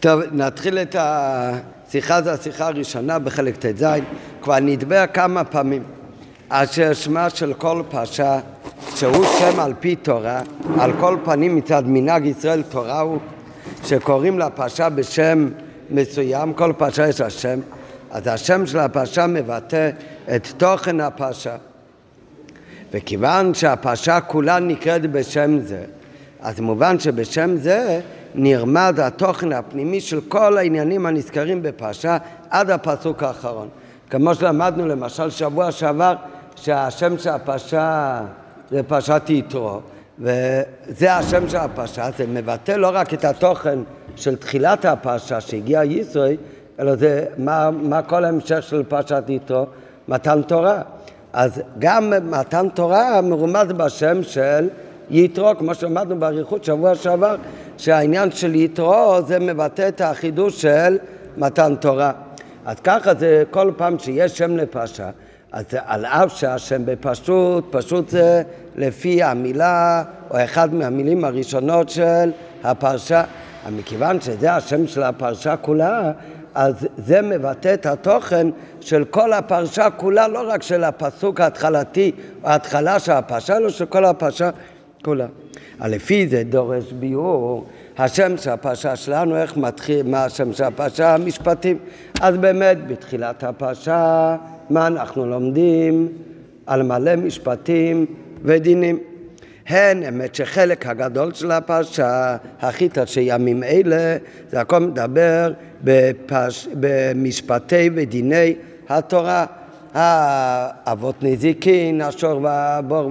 טוב, נתחיל את השיחה, זו השיחה הראשונה בחלק ט"ז, כבר נדבר כמה פעמים. אשר שמה של כל פרשה, שהוא שם על פי תורה, על כל פנים מצד מנהג ישראל תורה הוא, שקוראים לפרשה בשם מסוים, כל פרשה יש השם, אז השם של הפרשה מבטא את תוכן הפרשה. וכיוון שהפרשה כולה נקראת בשם זה, אז מובן שבשם זה נרמד התוכן הפנימי של כל העניינים הנזכרים בפרשה עד הפסוק האחרון. כמו שלמדנו למשל שבוע שעבר, שהשם של הפרשה זה פרשת יתרו, וזה השם של הפרשה, זה מבטא לא רק את התוכן של תחילת הפרשה שהגיע ישראל, אלא זה מה, מה כל ההמשך של פרשת יתרו? מתן תורה. אז גם מתן תורה מרומז בשם של יתרו, כמו שלמדנו באריכות שבוע שעבר, שהעניין של יתרו זה מבטא את החידוש של מתן תורה. אז ככה זה כל פעם שיש שם לפרשה, אז על אף שהשם בפשוט, פשוט זה לפי המילה או אחד מהמילים הראשונות של הפרשה. מכיוון שזה השם של הפרשה כולה, אז זה מבטא את התוכן של כל הפרשה כולה, לא רק של הפסוק ההתחלתי, ההתחלה של הפרשה, אלא של כל הפרשה כולה. לפי זה דורש ביאור השם של הפרשה שלנו, איך מתחיל, מה השם של הפרשה? המשפטים. אז באמת, בתחילת הפרשה, מה אנחנו לומדים? על מלא משפטים ודינים. הן אמת שחלק הגדול של הפרשה, הכי שימים אלה, זה הכל מדבר בפש, במשפטי ודיני התורה. האבות נזיקין, השור והבור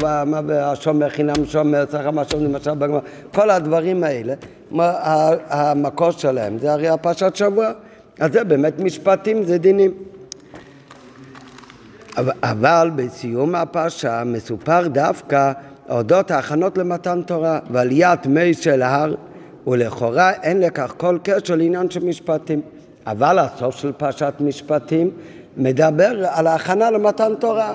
והשומר חינם שומר, שכר משום למשל בגמר, כל הדברים האלה, המקור שלהם זה הרי הפרשת שבוע, אז זה באמת משפטים, זה דינים. אבל בסיום הפרשה מסופר דווקא אודות ההכנות למתן תורה ועליית מי של הר, ולכאורה אין לכך כל קשר לעניין של משפטים. אבל הסוף של פרשת משפטים מדבר על ההכנה למתן תורה.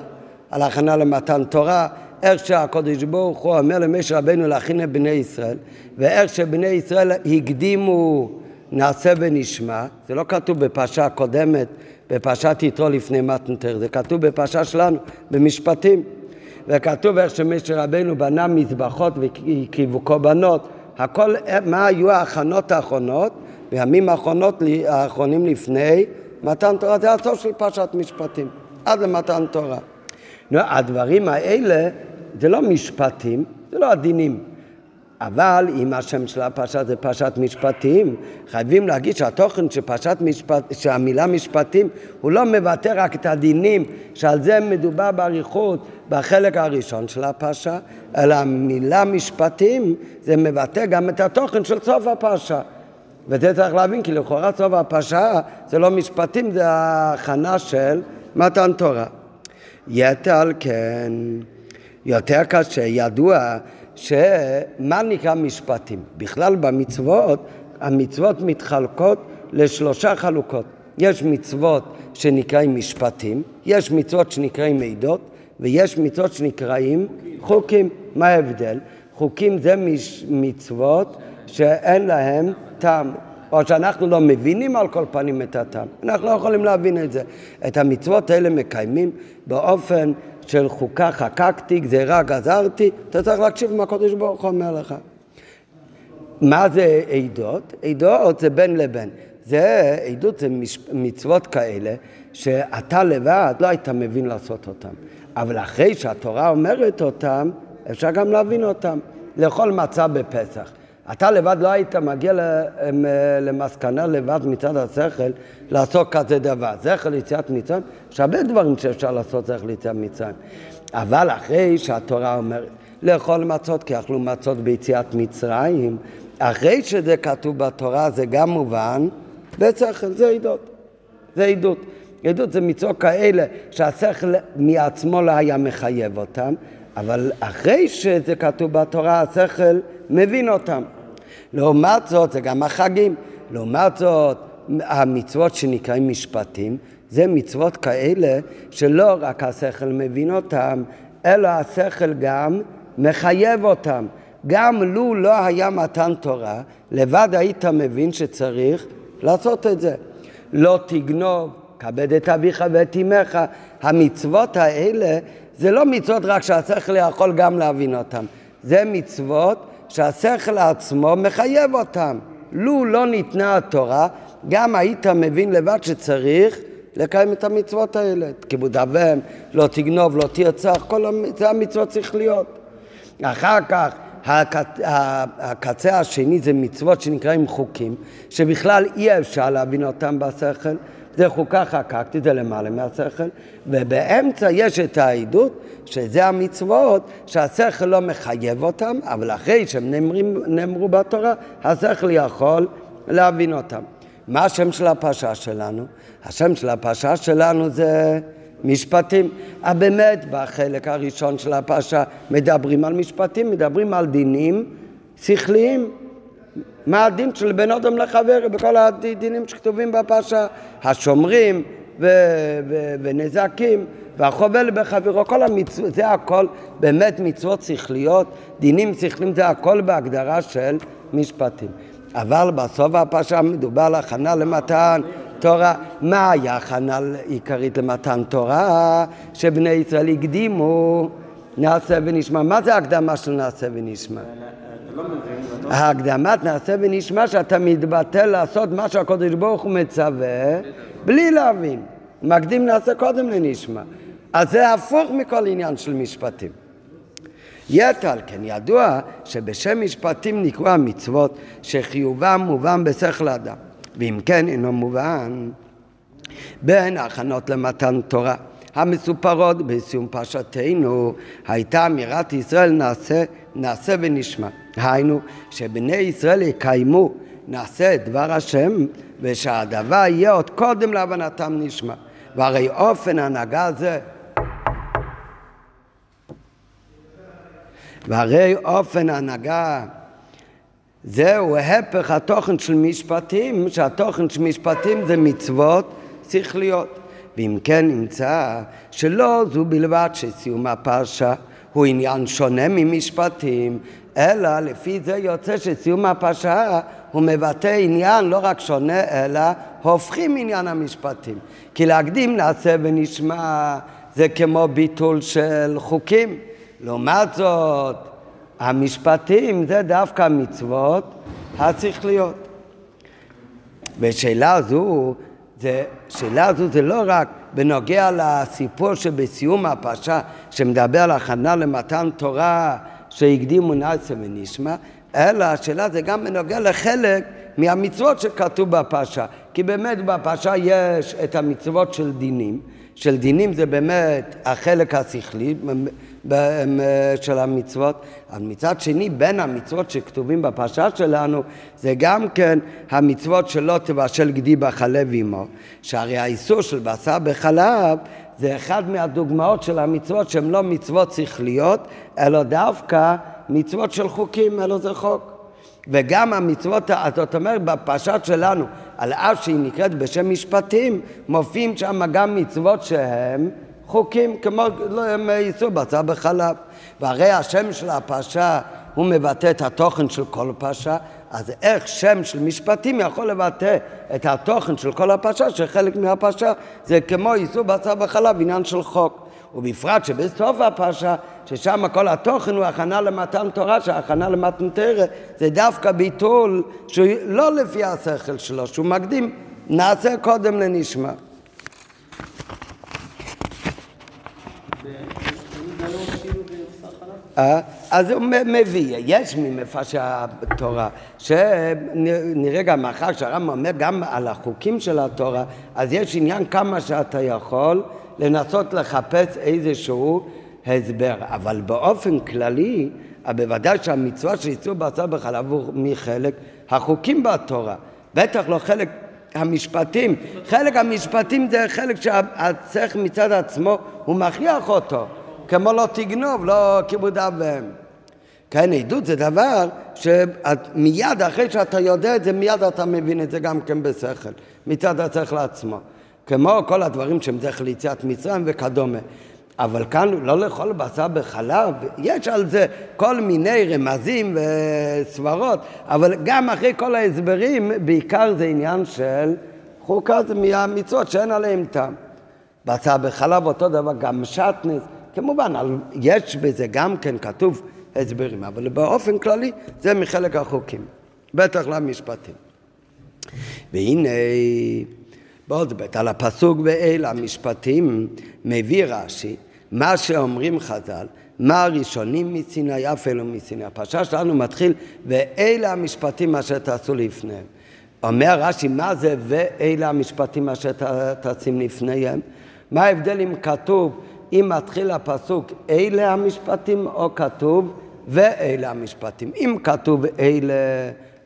על ההכנה למתן תורה, איך שהקדוש ברוך הוא אומר למשה רבנו להכין את בני ישראל, ואיך שבני ישראל הקדימו נעשה ונשמע, זה לא כתוב בפרשה הקודמת, בפרשת יתרו לפני מתנתר, זה כתוב בפרשה שלנו, במשפטים. וכתוב איך שמשה רבנו בנה מזבחות והקריבו קורבנות, הכל, מה היו ההכנות האחרונות, בימים האחרונות, האחרונים לפני מתן תורה, זה הסוף של פרשת משפטים, עד למתן תורה. הדברים האלה זה לא משפטים, זה לא הדינים. אבל אם השם של הפרשה זה פרשת משפטים, חייבים להגיד שהתוכן של פרשת משפט, שהמילה משפטים הוא לא מבטא רק את הדינים, שעל זה מדובר באריכות בחלק הראשון של הפרשה, אלא המילה משפטים זה מבטא גם את התוכן של סוף הפרשה. וזה צריך להבין, כי לכאורה סוף הפרשה זה לא משפטים, זה ההכנה של מתן תורה. יתר על כן, יותר קשה, ידוע שמה נקרא משפטים? בכלל במצוות, המצוות מתחלקות לשלושה חלוקות. יש מצוות שנקראים משפטים, יש מצוות שנקראים מידות, ויש מצוות שנקראים חוקים. מה ההבדל? חוקים זה מצוות שאין להם טעם, או שאנחנו לא מבינים על כל פנים את הטעם. אנחנו לא יכולים להבין את זה. את המצוות האלה מקיימים באופן של חוקה חקקתי, גזירה גזרתי, אתה צריך להקשיב מה הקדוש ברוך הוא אומר לך. מה זה עדות? עדות זה בין לבין. זה, עדות זה מצוות כאלה שאתה לבד לא היית מבין לעשות אותם. אבל אחרי שהתורה אומרת אותם, אפשר גם להבין אותם. לאכול מצה בפסח. אתה לבד לא היית מגיע למסקנה לבד מצד השכל לעשות כזה דבר. זכר ליציאת מצרים, יש הרבה דברים שאפשר לעשות זכר ליציאת מצרים. אבל אחרי שהתורה אומרת לאכול מצות, כי אכלו מצות ביציאת מצרים, אחרי שזה כתוב בתורה זה גם מובן בשכל, זה עדות. זה עדות. עדות זה מצוות כאלה שהשכל מעצמו לא היה מחייב אותם, אבל אחרי שזה כתוב בתורה, השכל מבין אותם. לעומת זאת, זה גם החגים. לעומת זאת, המצוות שנקראים משפטים, זה מצוות כאלה שלא רק השכל מבין אותם, אלא השכל גם מחייב אותם. גם לו לא היה מתן תורה, לבד היית מבין שצריך לעשות את זה. לא תגנוב, כבד את אביך ואת אמך. המצוות האלה זה לא מצוות רק שהשכל יכול גם להבין אותן, זה מצוות שהשכל עצמו מחייב אותן. לו לא ניתנה התורה, גם היית מבין לבד שצריך לקיים את המצוות האלה. כיבוד אבם, לא תגנוב, לא תרצח, כל המצוות צריך להיות. אחר כך הקצה השני זה מצוות שנקראים חוקים, שבכלל אי אפשר להבין אותם בשכל, זה חוקה חקקתי, זה למעלה מהשכל, ובאמצע יש את העדות, שזה המצוות שהשכל לא מחייב אותם, אבל אחרי שהם נאמרים, נאמרו בתורה, השכל יכול להבין אותם. מה השם של הפרשה שלנו? השם של הפרשה שלנו זה משפטים. באמת, בחלק הראשון של הפרשה מדברים על משפטים, מדברים על דינים שכליים. מה הדין של בן אדם לחבר בכל הדינים שכתובים בפרשה, השומרים ו- ו- ונזקים והחובל בחברו, כל המצוות, זה הכל באמת מצוות שכליות, דינים שכליים, זה הכל בהגדרה של משפטים. אבל בסוף הפרשה מדובר על הכנה למתן תורה. מה היה הכנה עיקרית למתן תורה? שבני ישראל הקדימו נעשה ונשמע. מה זה ההקדמה של נעשה ונשמע? ההקדמת נעשה ונשמע שאתה מתבטל לעשות מה שהקדוש ברוך הוא מצווה בלי להבין. מקדים נעשה קודם לנשמע. אז זה הפוך מכל עניין של משפטים. יתר על כן ידוע שבשם משפטים נקראו המצוות שחיובם מובן בשכל אדם ואם כן אינו מובן בין ההכנות למתן תורה המסופרות בסיום פרשתנו הייתה אמירת ישראל נעשה, נעשה ונשמע היינו שבני ישראל יקיימו נעשה את דבר השם ושהדבר יהיה עוד קודם להבנתם נשמע והרי אופן ההנהגה הזה והרי אופן ההנהגה זהו הפך התוכן של משפטים, שהתוכן של משפטים זה מצוות שכליות. ואם כן נמצא שלא זו בלבד שסיום הפרשה הוא עניין שונה ממשפטים, אלא לפי זה יוצא שסיום הפרשה הוא מבטא עניין לא רק שונה, אלא הופכים עניין המשפטים. כי להקדים נעשה ונשמע זה כמו ביטול של חוקים. לעומת זאת, המשפטים זה דווקא מצוות השכליות. ושאלה זו, זה, שאלה זו זה לא רק בנוגע לסיפור שבסיום הפרשה, שמדבר על הכנה למתן תורה שהקדימו נעשה ונשמע, אלא השאלה זה גם בנוגע לחלק מהמצוות שכתוב בפרשה. כי באמת בפרשה יש את המצוות של דינים, של דינים זה באמת החלק השכלי, של המצוות, אבל מצד שני בין המצוות שכתובים בפרשה שלנו זה גם כן המצוות שלא תבשל גדי בחלב עמו, שהרי האיסור של בשר בחלב זה אחד מהדוגמאות של המצוות שהן לא מצוות שכליות, אלא דווקא מצוות של חוקים, אלא זה חוק. וגם המצוות, זאת אומרת, בפרשה שלנו, על אף שהיא נקראת בשם משפטים, מופיעים שם גם מצוות שהן חוקים כמו הם ייסעו בשר בחלב. והרי השם של הפרשה הוא מבטא את התוכן של כל פרשה, אז איך שם של משפטים יכול לבטא את התוכן של כל הפרשה, שחלק מהפרשה זה כמו ייסעו בשר בחלב, עניין של חוק. ובפרט שבסוף הפרשה, ששם כל התוכן הוא הכנה למתן תורה, שהכנה למתן תרא זה דווקא ביטול שהוא לא לפי השכל שלו, שהוא מקדים, נעשה קודם לנשמע. אה? אז הוא מביא, יש ממפרשי התורה, שנראה גם אחר שהרמב"ם אומר גם על החוקים של התורה, אז יש עניין כמה שאתה יכול לנסות לחפש איזשהו הסבר, אבל באופן כללי, בוודאי שהמצווה של איסור בשר בחלב הוא מחלק החוקים בתורה, בטח לא חלק המשפטים, חלק המשפטים זה חלק שהצריך מצד עצמו, הוא מכריח אותו כמו לא תגנוב, לא כיבוד אב ואם. כן, עדות זה דבר שמיד אחרי שאתה יודע את זה, מיד אתה מבין את זה גם כן בשכל, מצד השכל עצמו. כמו כל הדברים שהם זכר ליציאת מצרים וכדומה. אבל כאן לא לאכול בשר בחלב, יש על זה כל מיני רמזים וסברות, אבל גם אחרי כל ההסברים, בעיקר זה עניין של חוקה זה מהמצוות שאין עליהם טעם. בשר בחלב אותו דבר, גם שטנס, כמובן, יש בזה גם כן כתוב הסברים, אבל באופן כללי זה מחלק החוקים, בטח למשפטים. והנה, בעוד בית על הפסוק ואלה המשפטים מביא רש"י, מה שאומרים חז"ל, מה הראשונים מסיני, אף אלו מסיני. הפרשה שלנו מתחיל, ואלה המשפטים אשר תעשו לפניהם. אומר רש"י, מה זה ואלה המשפטים אשר תעשים לפניהם? מה ההבדל אם כתוב, אם מתחיל הפסוק אלה המשפטים, או כתוב ואלה המשפטים. אם כתוב אלה,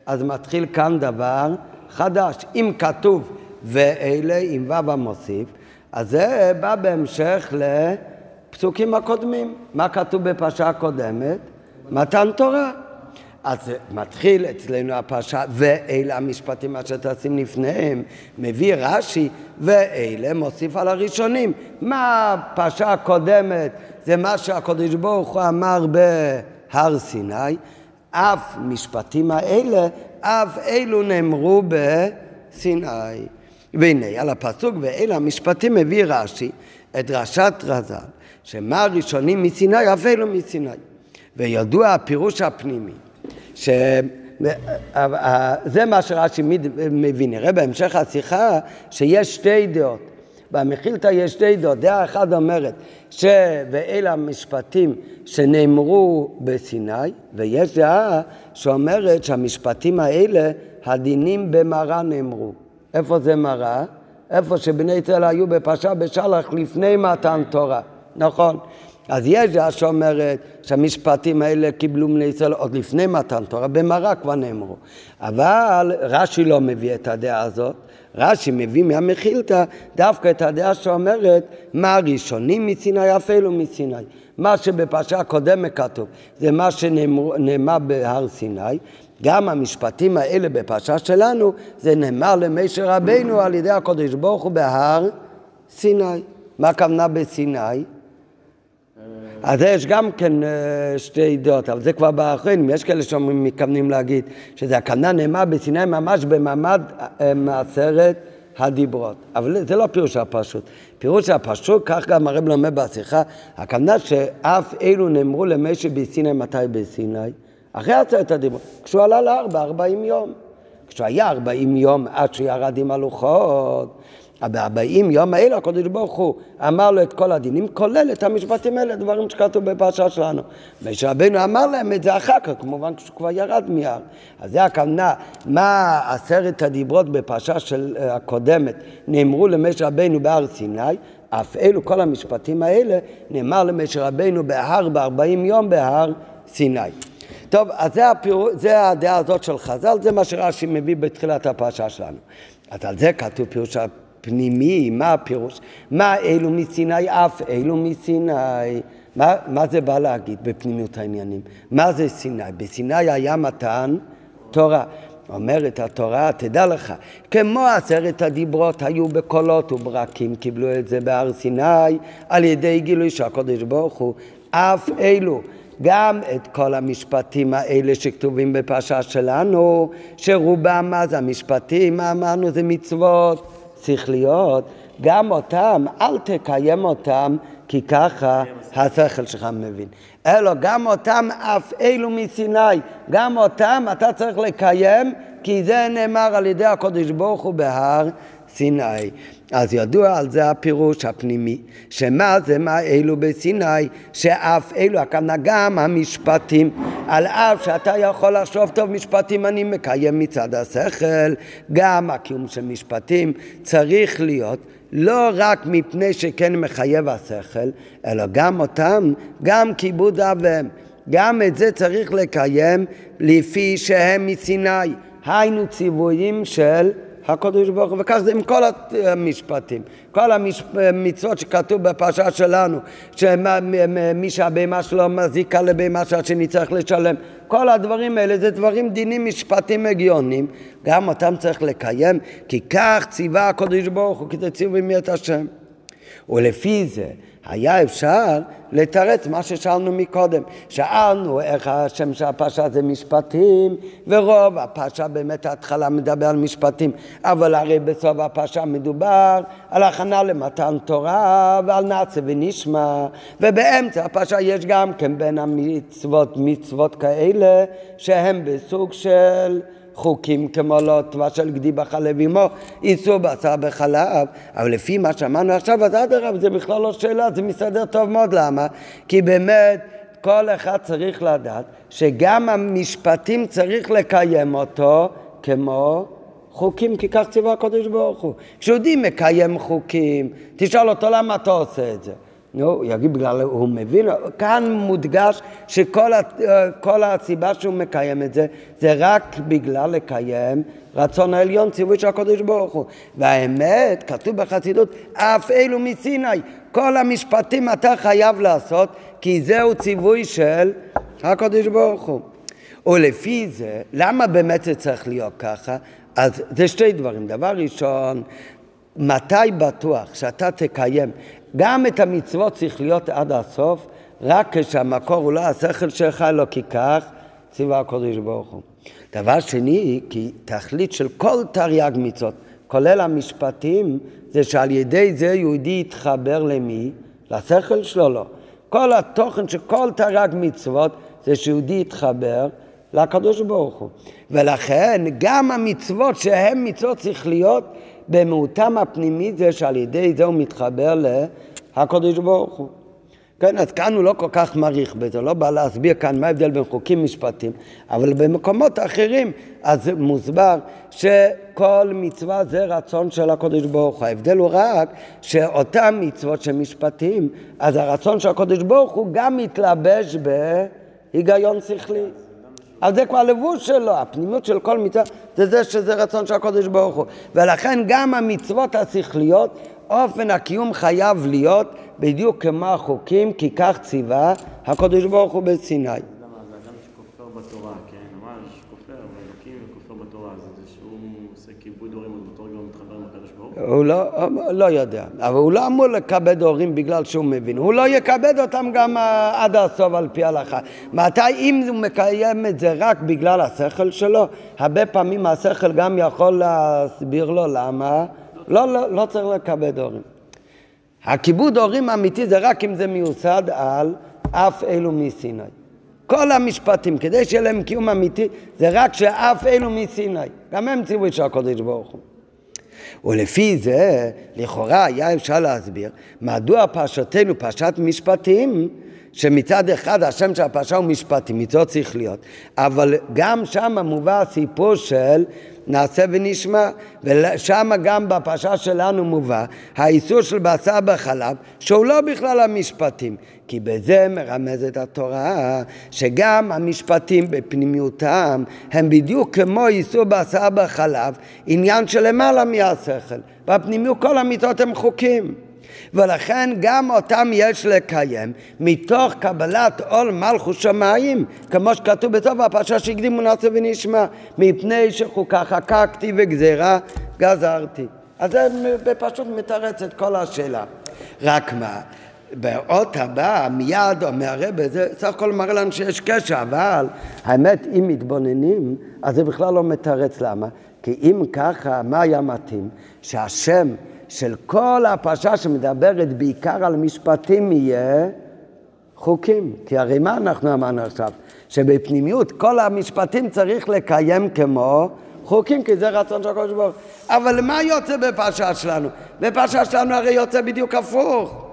אז מתחיל כאן דבר חדש. אם כתוב ואלה, עם ו' המוסיף, אז זה בא בהמשך לפסוקים הקודמים. מה כתוב בפרשה הקודמת? מתן תורה. אז מתחיל אצלנו הפרשה, ואלה המשפטים אשר תשים לפניהם, מביא רש"י, ואלה מוסיף על הראשונים. מה הפרשה הקודמת? זה מה שהקדוש ברוך הוא אמר בהר סיני, אף משפטים האלה, אף אלו נאמרו בסיני. והנה, על הפסוק ואלה המשפטים מביא רש"י את דרשת רז"ל, שמה הראשונים מסיני, אף אלו מסיני. וידוע הפירוש הפנימי. שזה מה שרש"י מבין. נראה בהמשך השיחה שיש שתי דעות. במחילתא יש שתי דעות. דעה אחת אומרת ש"ואלה המשפטים שנאמרו בסיני", ויש דעה שאומרת שהמשפטים האלה, הדינים במראה נאמרו. איפה זה מראה? איפה שבני ישראל היו בפרשה בשלח לפני מתן תורה. נכון. אז יש דעה שאומרת שהמשפטים האלה קיבלו בני ישראל עוד לפני מתן תורה, במראה כבר נאמרו. אבל רש"י לא מביא את הדעה הזאת, רש"י מביא מהמחילתא דווקא את הדעה שאומרת מה הראשונים מסיני אפילו מסיני. מה שבפרשה הקודמת כתוב זה מה שנאמר בהר סיני, גם המשפטים האלה בפרשה שלנו זה נאמר למשה רבינו על ידי הקדוש ברוך הוא בהר סיני. מה הכוונה בסיני? אז יש גם כן אה, שתי דעות, אבל זה כבר באחרונים, יש כאלה שמתכוונים להגיד שזה הכוונה נאמר בסיני ממש במעמד אה, מעשרת הדיברות. אבל זה לא פירוש הפשוט. פירוש הפשוט, כך גם הרב לומד בשיחה, הכוונה שאף אלו נאמרו למשה בסיני, מתי בסיני? אחרי עשרת הדיברות, כשהוא עלה לארבע, ארבעים יום. כשהוא היה ארבעים יום עד שהוא ירד עם הלוחות, בארבעים יום האלה הקדוש ברוך הוא אמר לו את כל הדינים, כולל את המשפטים האלה, דברים שכתוב בפרשה שלנו. משה רבנו אמר להם את זה אחר כך, כמובן כשהוא כבר ירד מהר. אז זה הכוונה, מה עשרת הדיברות בפרשה של uh, הקודמת נאמרו למשה רבנו בהר סיני, אף אלו כל המשפטים האלה נאמר למשה רבנו בהר בארבעים יום בהר סיני. טוב, אז זה, הפיר... זה הדעה הזאת של חז"ל, זה מה שרש"י מביא בתחילת הפרשה שלנו. אז על זה כתוב פירוש פנימי, מה הפירוש? מה אלו מסיני, אף אלו מסיני. מה, מה זה בא להגיד בפנימיות העניינים? מה זה סיני? בסיני היה מתן תורה. אומרת התורה, תדע לך, כמו עשרת הדיברות היו בקולות וברקים, קיבלו את זה בהר סיני על ידי גילוי שהקדוש ברוך הוא, אף אלו גם את כל המשפטים האלה שכתובים בפרשה שלנו, שרובם אז המשפטים, אמרנו, זה מצוות שכליות, גם אותם, אל תקיים אותם, כי ככה השכל שלך מבין. אלא גם אותם, אף אלו מסיני, גם אותם אתה צריך לקיים, כי זה נאמר על ידי הקודש ברוך הוא בהר סיני. אז ידוע על זה הפירוש הפנימי, שמה זה מה אלו בסיני, שאף אלו, הכוונה גם המשפטים, על אף שאתה יכול לחשוב טוב משפטים אני מקיים מצד השכל, גם הקיום של משפטים צריך להיות לא רק מפני שכן מחייב השכל, אלא גם אותם, גם כיבוד אב ואם. גם את זה צריך לקיים לפי שהם מסיני, היינו ציוויים של הקדוש ברוך הוא, וכך זה עם כל המשפטים, כל המצוות שכתוב בפרשה שלנו, שמי שהבהמה שלו מזיקה לבהמה שהשני צריך לשלם, כל הדברים האלה זה דברים, דינים, משפטים הגיונים, גם אותם צריך לקיים, כי כך ציווה הקדוש ברוך הוא, כי זה ציווים את השם. ולפי זה היה אפשר לתרץ מה ששאלנו מקודם. שאלנו איך השם של הפרשה זה משפטים, ורוב הפרשה באמת ההתחלה מדבר על משפטים, אבל הרי בסוף הפרשה מדובר על הכנה למתן תורה ועל נאצה ונשמע, ובאמצע הפרשה יש גם כן בין המצוות מצוות כאלה שהם בסוג של חוקים כמו לא תבשל גדי בחלב עמו, איסור בשר בחלב, אבל לפי מה שאמרנו עכשיו, אז אדרבה, זה בכלל לא שאלה, זה מסתדר טוב מאוד, למה? כי באמת כל אחד צריך לדעת שגם המשפטים צריך לקיים אותו כמו חוקים, כי כך ציווה הקדוש ברוך הוא. כשיהודי מקיים חוקים, תשאל אותו למה אתה עושה את זה. נו, הוא יגיד בגלל, הוא מבין, כאן מודגש שכל הסיבה שהוא מקיים את זה, זה רק בגלל לקיים רצון העליון, ציווי של הקדוש ברוך הוא. והאמת, כתוב בחסידות, אף אלו מסיני, כל המשפטים אתה חייב לעשות, כי זהו ציווי של הקדוש ברוך הוא. ולפי זה, למה באמת זה צריך להיות ככה? אז זה שתי דברים. דבר ראשון, מתי בטוח שאתה תקיים גם את המצוות צריך להיות עד הסוף, רק כשהמקור הוא לא השכל שלך, לא כי כך ציווה הקודש ברוך הוא. דבר שני, כי תכלית של כל תרי"ג מצוות, כולל המשפטים, זה שעל ידי זה יהודי יתחבר למי? לשכל שלו לא. כל התוכן של כל תרי"ג מצוות זה שיהודי יתחבר לקדוש ברוך הוא. ולכן גם המצוות שהן מצוות שכליות, במהותם הפנימית זה שעל ידי זה הוא מתחבר להקדוש ברוך הוא. כן, אז כאן הוא לא כל כך מעריך בזה, לא בא להסביר כאן מה ההבדל בין חוקים משפטים, אבל במקומות אחרים אז מוסבר שכל מצווה זה רצון של הקודש ברוך הוא. ההבדל הוא רק שאותן מצוות של משפטים, אז הרצון של הקודש ברוך הוא גם מתלבש בהיגיון שכלי. אז זה כבר לבוש שלו, הפנימיות של כל מצווה זה זה שזה רצון של הקודש ברוך הוא. ולכן גם המצוות השכליות, אופן הקיום חייב להיות בדיוק כמו החוקים, כי כך ציווה הקודש ברוך הוא בסיני. הוא לא, לא יודע, אבל הוא לא אמור לכבד הורים בגלל שהוא מבין. הוא לא יכבד אותם גם אה, עד הסוף על פי ההלכה. מתי, אם הוא מקיים את זה רק בגלל השכל שלו, הרבה פעמים השכל גם יכול להסביר לו למה. לא, לא, לא צריך לכבד הורים. הכיבוד הורים האמיתי זה רק אם זה מיוסד על אף אלו מסיני. כל המשפטים, כדי שיהיה להם קיום אמיתי, זה רק שאף אלו מסיני. גם הם ציווי של הקודש ברוך הוא. ולפי זה, לכאורה היה אפשר להסביר מדוע פרשתנו, פרשת משפטים, שמצד אחד השם של הפרשה הוא משפטים, מצוות להיות, אבל גם שם מובא הסיפור של נעשה ונשמע, ושם גם בפרשה שלנו מובא האיסור של בשר בחלב, שהוא לא בכלל המשפטים, כי בזה מרמזת התורה שגם המשפטים בפנימיותם הם בדיוק כמו איסור בשר בחלב, עניין שלמעלה מהשכל. בפנימיות כל המיטות הם חוקים. ולכן גם אותם יש לקיים מתוך קבלת עול מלכוס שמיים, כמו שכתוב בסוף הפרשה שהקדימו נעשה ונשמע, מפני שחוקה חקקתי וגזירה גזרתי. אז זה פשוט מתרץ את כל השאלה. רק מה, באות הבא מיד אומר הרבה, זה סך הכל מראה לנו שיש קשר, אבל האמת אם מתבוננים אז זה בכלל לא מתרץ, למה? כי אם ככה, מה היה מתאים? שהשם של כל הפרשה שמדברת בעיקר על משפטים יהיה חוקים. כי הרי מה אנחנו אמרנו עכשיו? שבפנימיות כל המשפטים צריך לקיים כמו חוקים, כי זה רצון של הקדוש ברוך אבל מה יוצא בפרשה שלנו? בפרשה שלנו הרי יוצא בדיוק הפוך.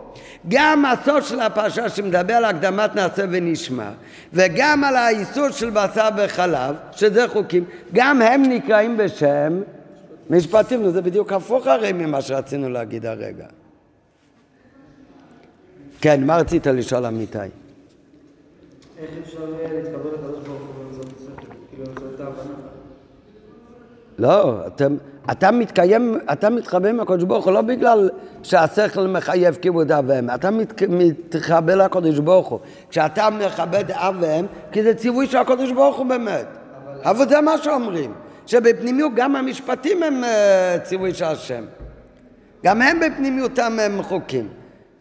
גם הסוף של הפרשה שמדבר על הקדמת נעשה ונשמע, וגם על האיסור של בשר וחלב, שזה חוקים, גם הם נקראים בשם משפטים, זה בדיוק הפוך הרי ממה שרצינו להגיד הרגע. כן, מה רצית לשאול אמיתי? איך אפשר להתקבל לקדוש ברוך הוא באמצעות השכל? כאילו באמצעות ההבנה? לא, אתם, אתה מתקיים, אתה מתחבא עם הקדוש ברוך הוא לא בגלל שהשכל מחייב כיבוד אב ואם, אתה מת, מתחבא לקדוש ברוך הוא. כשאתה מכבד אב ואם, כי זה ציווי של הקדוש ברוך הוא באמת. אבל, אבל זה מה שאומרים. שבפנימיות גם המשפטים הם uh, ציווי של השם. גם הם בפנימיותם הם חוקים.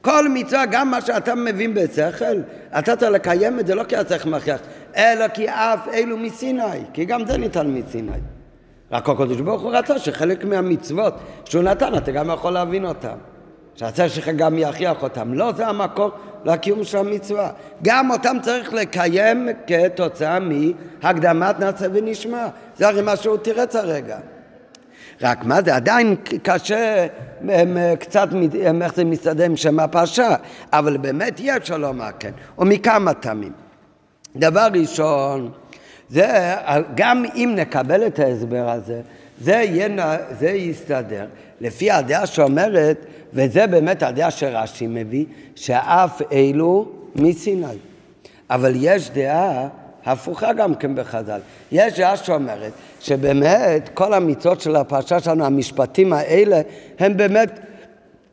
כל מצווה, גם מה שאתה מבין בשכל, אתה צריך לקיים את זה לא כי צריך מכריח, אלא כי אף אלו מסיני, כי גם זה ניתן מסיני. רק הקדוש ברוך הוא רצה שחלק מהמצוות שהוא נתן, אתה גם יכול להבין אותם. שרצה שגם יכריח אותם. לא זה המקור לקיום של המצווה. גם אותם צריך לקיים כתוצאה מהקדמת נעשה ונשמע. זה הרי מה שהוא תירץ הרגע. רק מה זה עדיין קשה הם, קצת, הם, איך זה מסתדר עם שם הפרשה, אבל באמת יש שלום כן, ומכמה טעמים. דבר ראשון, זה, גם אם נקבל את ההסבר הזה, זה, יהיה, זה יסתדר לפי הדעה שאומרת, וזה באמת הדעה שרש"י מביא, שאף אלו מסיני. אבל יש דעה הפוכה גם כן בחז"ל. יש דעה שאומרת שבאמת כל המצוות של הפרשה שלנו, המשפטים האלה, הם באמת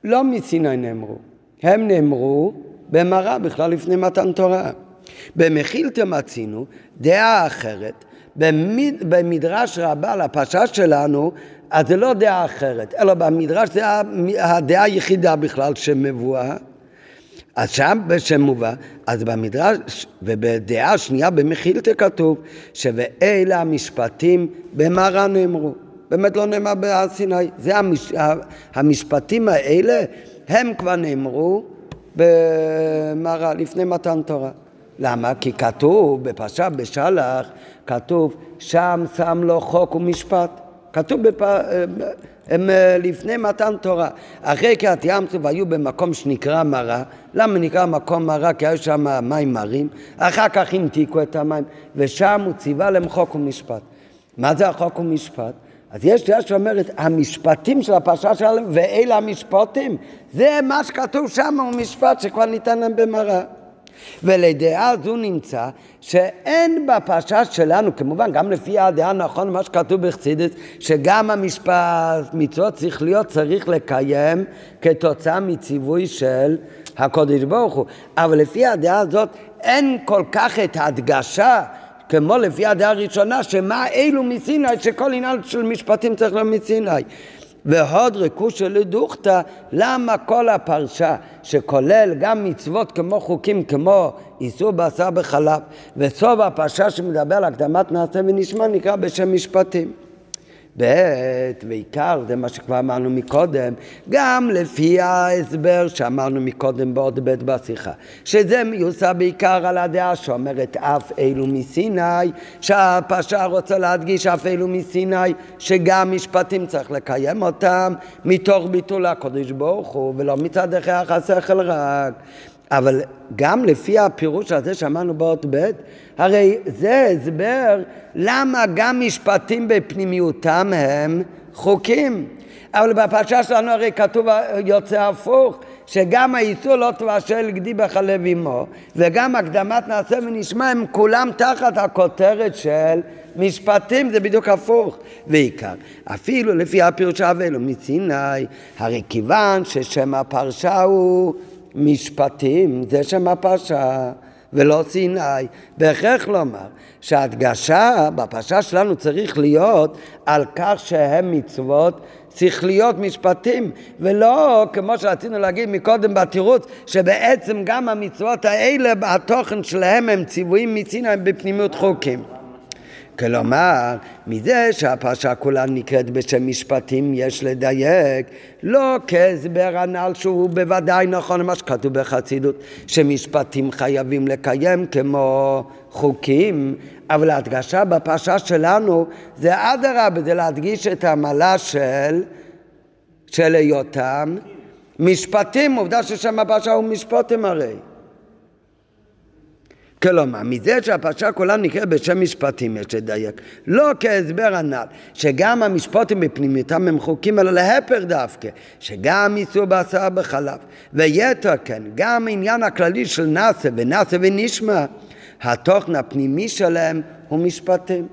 לא מסיני נאמרו. הם נאמרו במראה בכלל לפני מתן תורה. במחילתא מצינו דעה אחרת. במד, במדרש רבה לפרשה שלנו, אז זה לא דעה אחרת, אלא במדרש זה הדעה היחידה בכלל שמבואה. אז שם שמובא, אז במדרש ובדעה שנייה במחילתא כתוב ש"ואלה המשפטים במראה נאמרו". באמת לא נאמר בהר סיני. זה המש... המשפטים האלה, הם כבר נאמרו במראה, לפני מתן תורה. למה? כי כתוב בפרשה בשלח, כתוב שם שם לו חוק ומשפט. כתוב בפ... הם אה, לפני מתן תורה. אחרי קריאת ים סוף היו במקום שנקרא מרה. למה נקרא מקום מרה? כי היו שם מים מרים. אחר כך המתיקו את המים, ושם הוא ציווה להם חוק ומשפט. מה זה החוק ומשפט? אז יש דעה שאומרת, המשפטים של הפרשה שלהם, ואלה המשפטים, זה מה שכתוב שם, הוא משפט שכבר ניתן להם במראה. ולדעה זו נמצא שאין בפרשה שלנו, כמובן גם לפי הדעה הנכון מה שכתוב בחסידס, שגם המשפט מצוות צריך להיות צריך לקיים כתוצאה מציווי של הקודש ברוך הוא. אבל לפי הדעה הזאת אין כל כך את ההדגשה כמו לפי הדעה הראשונה, שמה אלו מסיני, שכל עניין של משפטים צריך להיות מסיני. והוד רקושא לדוכתא, למה כל הפרשה שכולל גם מצוות כמו חוקים כמו איסור בשר בחלב וסוף הפרשה שמדבר על הקדמת נעשה ונשמע נקרא בשם משפטים. ב' ועיקר, זה מה שכבר אמרנו מקודם, גם לפי ההסבר שאמרנו מקודם בעוד ב' בשיחה, שזה מיוסה בעיקר על הדעה שאומרת אף אלו מסיני, שהפרשה רוצה להדגיש אף אלו מסיני, שגם משפטים צריך לקיים אותם מתוך ביטול הקודש ברוך הוא, ולא מצד הכרח השכל רק. אבל גם לפי הפירוש הזה שאמרנו באות ב', הרי זה הסבר למה גם משפטים בפנימיותם הם חוקים. אבל בפרשה שלנו הרי כתוב יוצא הפוך, שגם האיסור לא תבשל גדי בחלב אמו, וגם הקדמת נעשה ונשמע, הם כולם תחת הכותרת של משפטים, זה בדיוק הפוך. ועיקר, אפילו לפי הפירוש האבלו מסיני, הרי כיוון ששם הפרשה הוא משפטים, זה שם הפרשה, ולא סיני. בהכרח לומר שההדגשה בפרשה שלנו צריך להיות על כך שהם מצוות שכליות משפטים, ולא כמו שרצינו להגיד מקודם בתירוץ, שבעצם גם המצוות האלה, התוכן שלהם הם ציוויים מסיני בפנימיות חוקים. כלומר, מזה שהפרשה כולה נקראת בשם משפטים יש לדייק, לא כהסבר הנ"ל שהוא בוודאי נכון למה שכתוב בחסידות, שמשפטים חייבים לקיים כמו חוקים, אבל ההדגשה בפרשה שלנו זה אדרבה, זה להדגיש את המעלה של, של היותם משפטים, עובדה ששם הפרשה הוא משפטים הרי. כלומר, מזה שהפרשה כולה נקראת בשם משפטים יש לדייק. לא כהסבר הנ"ל, שגם המשפטים בפנימיותם הם חוקים, אלא להפך דווקא, שגם איסור בשר בחלב. ויתר כן, גם העניין הכללי של נאסה ונאסה ונשמע, התוכן הפנימי שלהם הוא משפטים.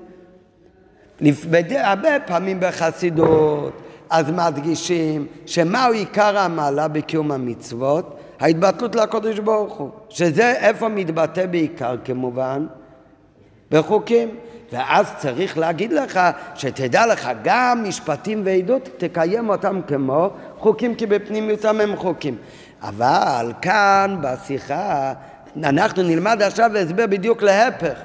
הרבה פעמים בחסידות אז מדגישים שמהו עיקר המעלה בקיום המצוות? ההתבטלות לקדוש ברוך הוא, שזה איפה מתבטא בעיקר כמובן? בחוקים. ואז צריך להגיד לך, שתדע לך, גם משפטים ועדות, תקיים אותם כמו חוקים, כי בפנימיותם הם חוקים. אבל כאן בשיחה אנחנו נלמד עכשיו הסבר בדיוק להפך.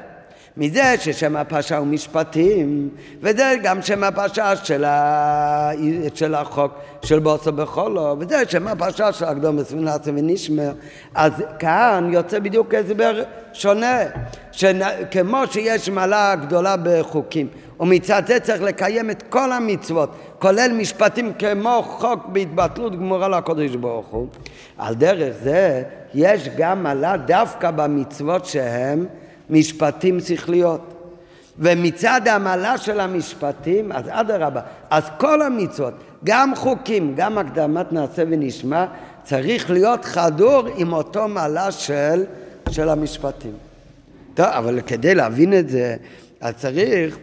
מזה ששם הפרשה הוא משפטים, וזה גם שם הפרשה של, ה... של החוק של בוסו בחולו, וזה שם הפרשה של הקדום בסמינציה ונשמר. אז כאן יוצא בדיוק הסבר שונה, שכמו שיש מעלה גדולה בחוקים, ומצד זה צריך לקיים את כל המצוות, כולל משפטים כמו חוק בהתבטלות גמורה לקודש ברוך הוא. על דרך זה יש גם מעלה דווקא במצוות שהם משפטים שכליות. ומצד המעלה של המשפטים, אז אדרבה, אז כל המצוות, גם חוקים, גם הקדמת נעשה ונשמע, צריך להיות חדור עם אותו מעלה של, של המשפטים. טוב, אבל כדי להבין את זה, אז צריך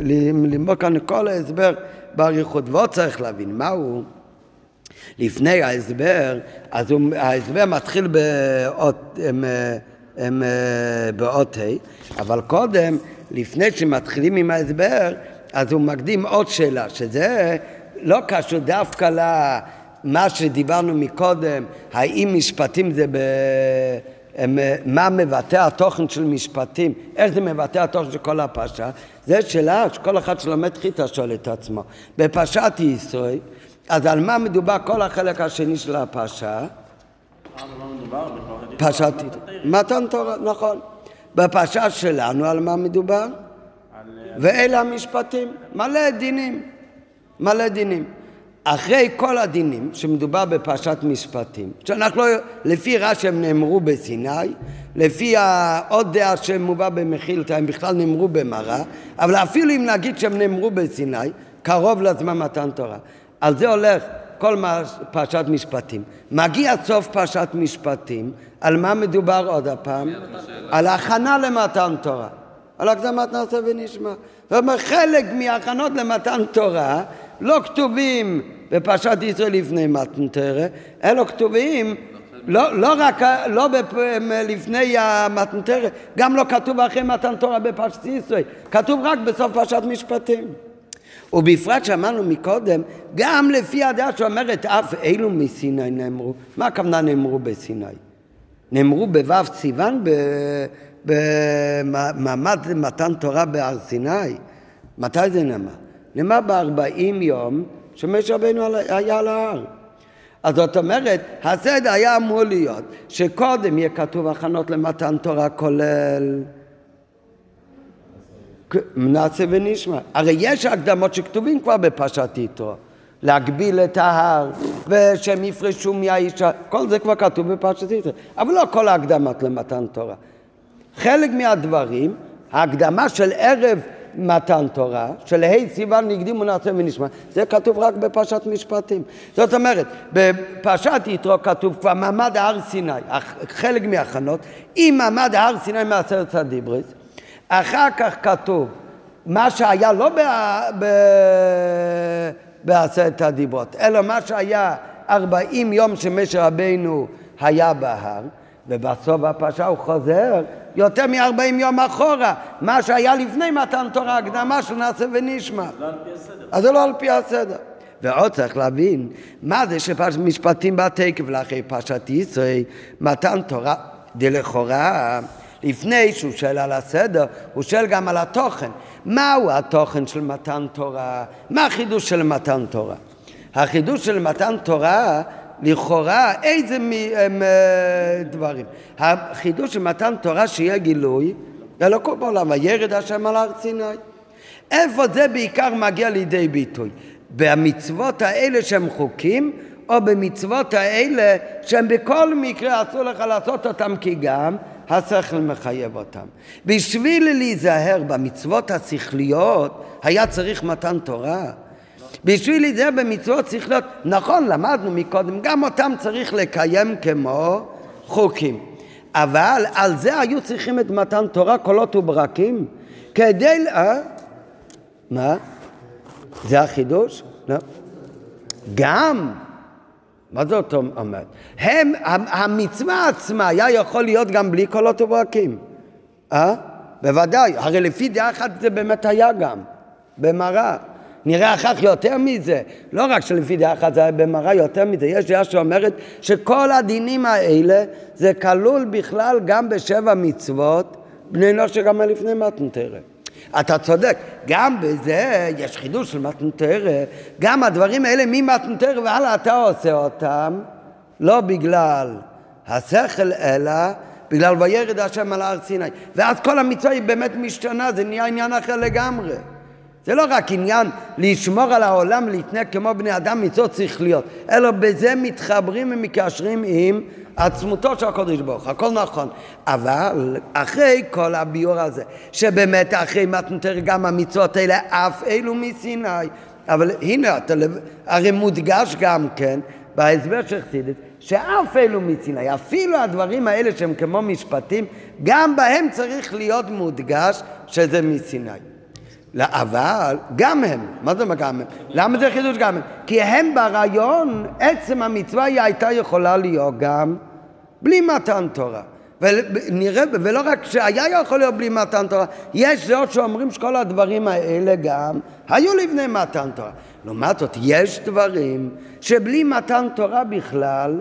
ללמוד כאן כל ההסבר באריכות, ועוד צריך להבין מהו. לפני ההסבר, אז הוא, ההסבר מתחיל באות... הם אה, באות ה', אבל קודם, לפני שמתחילים עם ההסבר, אז הוא מקדים עוד שאלה, שזה לא קשור דווקא למה שדיברנו מקודם, האם משפטים זה ב... הם, אה, מה מבטא התוכן של משפטים, איך זה מבטא התוכן של כל הפרשה, זה שאלה שכל אחד שלומד חיטה שואל את עצמו. בפרשת ישראל, אז על מה מדובר כל החלק השני של הפרשה? פרשת מתן תורה, נכון. בפרשה שלנו על מה מדובר? ואלה המשפטים, מלא דינים, מלא דינים. אחרי כל הדינים שמדובר בפרשת משפטים, שאנחנו לא, לפי רש"י הם נאמרו בסיני, לפי העוד דעה שמובא במחילתא הם בכלל נאמרו במראה, אבל אפילו אם נגיד שהם נאמרו בסיני, קרוב לזמן מתן תורה. על זה הולך כל פרשת משפטים. מגיע סוף פרשת משפטים, על מה מדובר עוד הפעם? על הכנה למתן תורה. על הקדמת נעשה ונשמע. זאת אומרת, חלק מההכנות למתן תורה לא כתובים בפרשת ישראל לפני מתן תורה, אלא כתובים לא, לא רק לא בפ... לפני המתן תורה, גם לא כתוב אחרי מתן תורה בפרשת ישראל, כתוב רק בסוף פרשת משפטים. ובפרט שאמרנו מקודם, גם לפי הדעה שאומרת אף אלו מסיני נאמרו. מה הכוונה נאמרו בסיני? נאמרו בו' סיוון במעמד מתן תורה בהר סיני. מתי זה נאמר? נאמר בארבעים יום שמשה רבנו היה על ההר. אז זאת אומרת, הסדר היה אמור להיות שקודם יהיה כתוב הכנות למתן תורה כולל מנסה ונשמע. הרי יש הקדמות שכתובים כבר בפרשת יתרו. להגביל את ההר, ושהם יפרשו מהאישה, כל זה כבר כתוב בפרשת יתרו. אבל לא כל ההקדמות למתן תורה. חלק מהדברים, ההקדמה של ערב מתן תורה, של ה' סיוון הקדימו נעשה ונשמע, זה כתוב רק בפרשת משפטים. זאת אומרת, בפרשת יתרו כתוב כבר מעמד הר סיני, חלק מהכנות, עם מעמד הר סיני מעשרת הדיברס, אחר כך כתוב, מה שהיה לא בעשרת הדיברות, אלא מה שהיה ארבעים יום שמשה רבינו היה בהר, ובסוף הפרשה הוא חוזר יותר מארבעים יום אחורה, מה שהיה לפני מתן תורה, הקדמה של נעשה ונשמע. לא על פי הסדר. אז זה לא על פי הסדר. ועוד צריך להבין, מה זה שפרשת משפטים בתקף לאחרי פרשת ישראל, מתן תורה, דלכאורה לפני שהוא שואל על הסדר, הוא שואל גם על התוכן. מהו התוכן של מתן תורה? מה החידוש של מתן תורה? החידוש של מתן תורה, לכאורה, איזה מ- מ- דברים? החידוש של מתן תורה שיהיה גילוי, אלוקו בעולם, וירד השם על הר סיני. איפה זה בעיקר מגיע לידי ביטוי? במצוות האלה שהם חוקים, או במצוות האלה שהם בכל מקרה אסור לך לעשות אותם כי גם השכל מחייב אותם. בשביל להיזהר במצוות השכליות, היה צריך מתן תורה. בשביל להיזהר במצוות שכליות, נכון, למדנו מקודם, גם אותם צריך לקיים כמו חוקים. אבל על זה היו צריכים את מתן תורה, קולות וברקים? כדי... אה? מה? זה החידוש? לא. גם מה זאת אומרת? הם, המצווה עצמה היה יכול להיות גם בלי קולות וברקים. אה? בוודאי, הרי לפי דעה אחת זה באמת היה גם, במראה. נראה אחר כך יותר מזה, לא רק שלפי דעה אחת זה היה במראה, יותר מזה, יש דעה שאומרת שכל הדינים האלה זה כלול בכלל גם בשבע מצוות, בני נוח שגם לפני מתנתרא. אתה צודק, גם בזה יש חידוש של מתנתרא, גם הדברים האלה ממתנתרא והלאה אתה עושה אותם, לא בגלל השכל אלא בגלל וירד השם על הר סיני. ואז כל המצווה היא באמת משתנה, זה נהיה עניין אחר לגמרי. זה לא רק עניין לשמור על העולם, להתנהג כמו בני אדם, מצוות להיות, אלא בזה מתחברים ומקשרים עם עצמותו של הקודש ברוך הכל נכון. אבל אחרי כל הביור הזה, שבאמת אחרי מתנתר גם המצוות האלה, אף אלו מסיני, אבל הנה, אתה, הרי מודגש גם כן בהסבר של חסידס, שאף אלו מסיני, אפילו הדברים האלה שהם כמו משפטים, גם בהם צריך להיות מודגש שזה מסיני. אבל גם הם, מה זה אומר גם הם? למה זה חידוש גם הם? כי הם ברעיון, עצם המצווה היא הייתה יכולה להיות גם בלי מתן תורה. ונראה, ולא רק שהיה יכול להיות בלי מתן תורה, יש זאת שאומרים שכל הדברים האלה גם היו לפני מתן תורה. לעומת זאת, יש דברים שבלי מתן תורה בכלל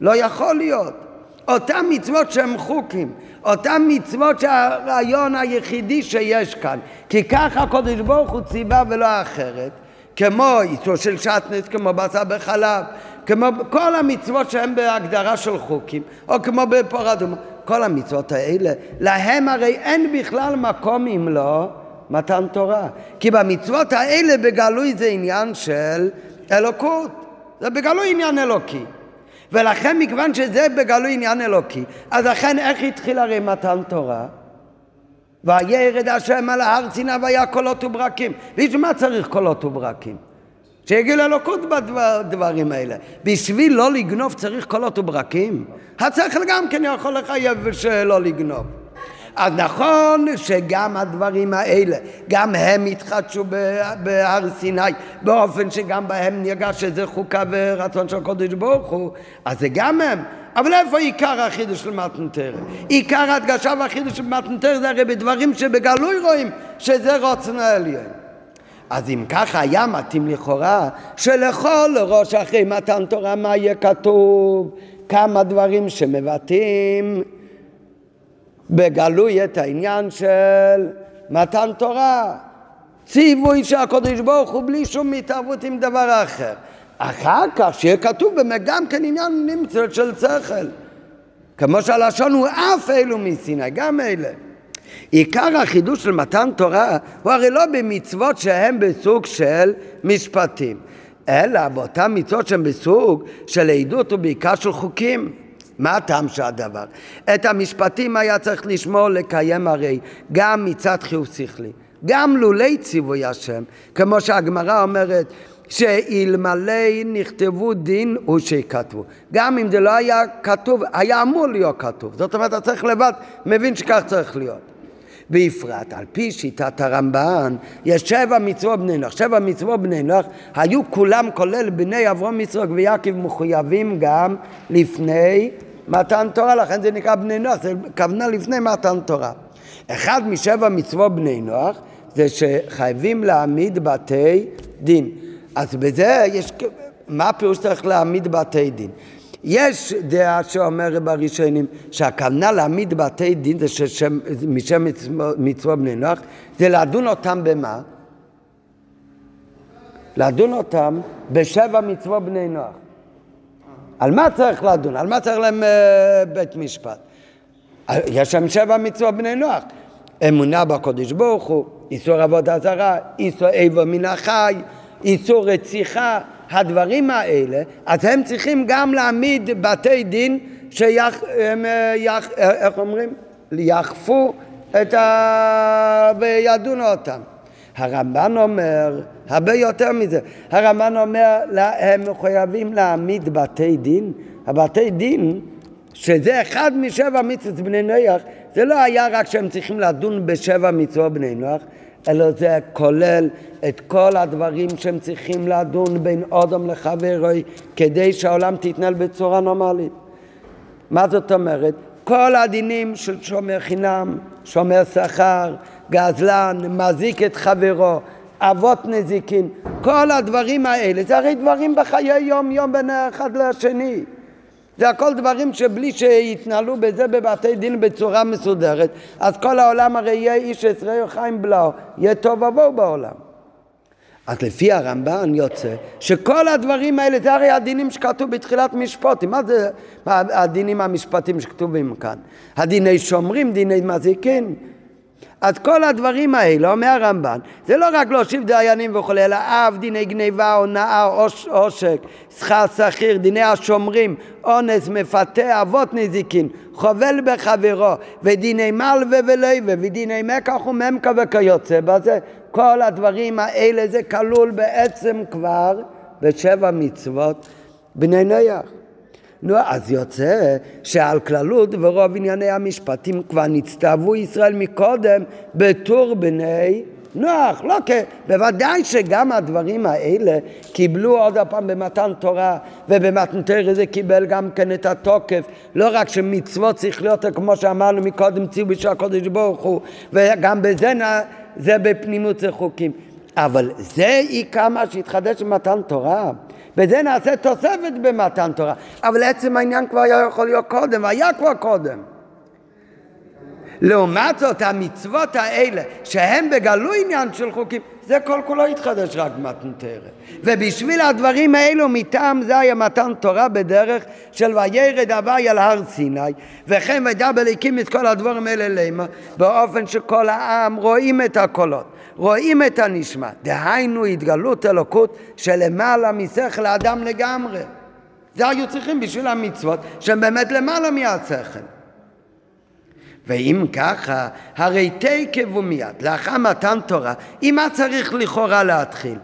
לא יכול להיות. אותם מצוות שהם חוקים, אותם מצוות שהרעיון היחידי שיש כאן, כי ככה הקודש ברוך הוא ציווה ולא אחרת, כמו איסור של שטנס, כמו בשר בחלב, כמו כל המצוות שהן בהגדרה של חוקים, או כמו בפור אדומה, כל המצוות האלה, להם הרי אין בכלל מקום אם לא מתן תורה. כי במצוות האלה בגלוי זה עניין של אלוקות, זה בגלוי עניין אלוקי. ולכן מכיוון שזה בגלוי עניין אלוקי, אז לכן איך התחיל הרי מתן תורה? וירד השם על ההר סיני והיה קולות וברקים. בשביל מה צריך קולות וברקים? שיגיעו לאלוקות בדברים האלה. בשביל לא לגנוב צריך קולות וברקים? השכל גם כן יכול לחייב שלא לגנוב. אז נכון שגם הדברים האלה, גם הם התחדשו בהר סיני, באופן שגם בהם נרגש שזה חוקה ורצון של הקודש ברוך הוא, אז זה גם הם. אבל איפה עיקר החידוש של מתנתר? עיקר ההדגשה והחידוש של מתנתר זה הרי בדברים שבגלוי רואים שזה רוצן העליון. אז אם ככה היה מתאים לכאורה שלכל ראש אחרי מתן תורה מה יהיה כתוב? כמה דברים שמבטאים בגלוי את העניין של מתן תורה. ציווי של הקודש ברוך הוא בלי שום התערבות עם דבר אחר. אחר כך שיהיה כתוב באמת גם כן עניין נמצא של שכל. כמו שהלשון הוא אף אלו מסיני, גם אלה. עיקר החידוש של מתן תורה הוא הרי לא במצוות שהן בסוג של משפטים, אלא באותן מצוות שהן בסוג של עדות ובעיקר של חוקים. מה הטעם של הדבר? את המשפטים היה צריך לשמור לקיים הרי גם מצד חיוב שכלי, גם לולי ציווי השם, כמו שהגמרא אומרת שאלמלא נכתבו דין הוא שכתבו. גם אם זה לא היה כתוב, היה אמור להיות כתוב. זאת אומרת, אתה צריך לבד, מבין שכך צריך להיות. בפרט, על פי שיטת הרמב"ן, יש שבע מצוות בני נוח. שבע מצוות בני נוח היו כולם, כולל בני אברום, יצחק ויעקב, מחויבים גם לפני מתן תורה, לכן זה נקרא בני נוח, זה כוונה לפני מתן תורה. אחד משבע מצוות בני נוח זה שחייבים להעמיד בתי דין. אז בזה יש, מה הפירוש צריך להעמיד בתי דין? יש דעה שאומרת בראשונים שהכוונה להעמיד בתי דין זה ששם, משם מצוות בני נוח, זה לדון אותם במה? לדון אותם בשבע מצוות בני נוח. על מה צריך לדון? על מה צריך להם אה, בית משפט? יש שם שבע מצוות בני נוח. אמונה בקודש ברוך הוא, איסור עבודה זרה, איסור איבר מן החי, איסור רציחה, הדברים האלה, אז הם צריכים גם להעמיד בתי דין שיח... אה, יח... אה, איך אומרים? יאכפו את ה... וידונו אותם. הרמב"ן אומר הרבה יותר מזה. הרמב"ן אומר, הם מחויבים להעמיד בתי דין. הבתי דין, שזה אחד משבע מצוות בני נוח, זה לא היה רק שהם צריכים לדון בשבע מצוות בני נוח, אלא זה כולל את כל הדברים שהם צריכים לדון בין אודם לחברוי כדי שהעולם תתנהל בצורה נורמלית. מה זאת אומרת? כל הדינים של שומר חינם, שומר שכר, גזלן, מזיק את חברו, אבות נזיקין, כל הדברים האלה, זה הרי דברים בחיי יום-יום בין האחד לשני. זה הכל דברים שבלי שיתנהלו בזה בבתי דין בצורה מסודרת, אז כל העולם הרי יהיה איש ישראל חיים בלעו, יהיה טוב ובוהו בעולם. אז לפי הרמב"ן יוצא שכל הדברים האלה, זה הרי הדינים שכתוב בתחילת משפטים. מה זה הדינים המשפטיים שכתובים כאן? הדיני שומרים, דיני מזיקין. אז כל הדברים האלה, אומר הרמב"ן, זה לא רק להושיב דיינים וכולי, אלא אב, דיני גניבה, הונאה, עושק, שכר שכיר, דיני השומרים, אונס, מפתה, אבות נזיקין, חובל בחברו, ודיני מלווה ולווה, ודיני מקח וממקה וכיוצא בזה. כל הדברים האלה זה כלול בעצם כבר בשבע מצוות בני נויח. נו, אז יוצא שעל כללות ורוב ענייני המשפטים כבר נצטוו ישראל מקודם בטור בני נוח, לא כן, בוודאי שגם הדברים האלה קיבלו עוד הפעם במתן תורה ובמתן תורה זה קיבל גם כן את התוקף. לא רק שמצוות צריך להיות כמו שאמרנו מקודם ציווי בשביל הקודש ברוך הוא וגם בזה זה בפנימות זה חוקים. אבל זה עיקר מה שהתחדש במתן תורה בזה נעשה תוספת במתן תורה. אבל עצם העניין כבר היה יכול להיות קודם, היה כבר קודם. לעומת זאת, המצוות האלה, שהם בגלוי עניין של חוקים, זה כל כולו התחדש רק במתן תורה. ובשביל הדברים האלו, מטעם זה היה מתן תורה בדרך של וירד הווי על הר סיני, וכן וידע בליקים את כל הדברים האלה למה, באופן שכל העם רואים את הקולות. רואים את הנשמע, דהיינו התגלות אלוקות שלמעלה משכל האדם לגמרי. זה היו צריכים בשביל המצוות שהם באמת למעלה מהשכל. ואם ככה, הרי תקב ומיד, לאחר מתן תורה, עם מה צריך לכאורה להתחיל?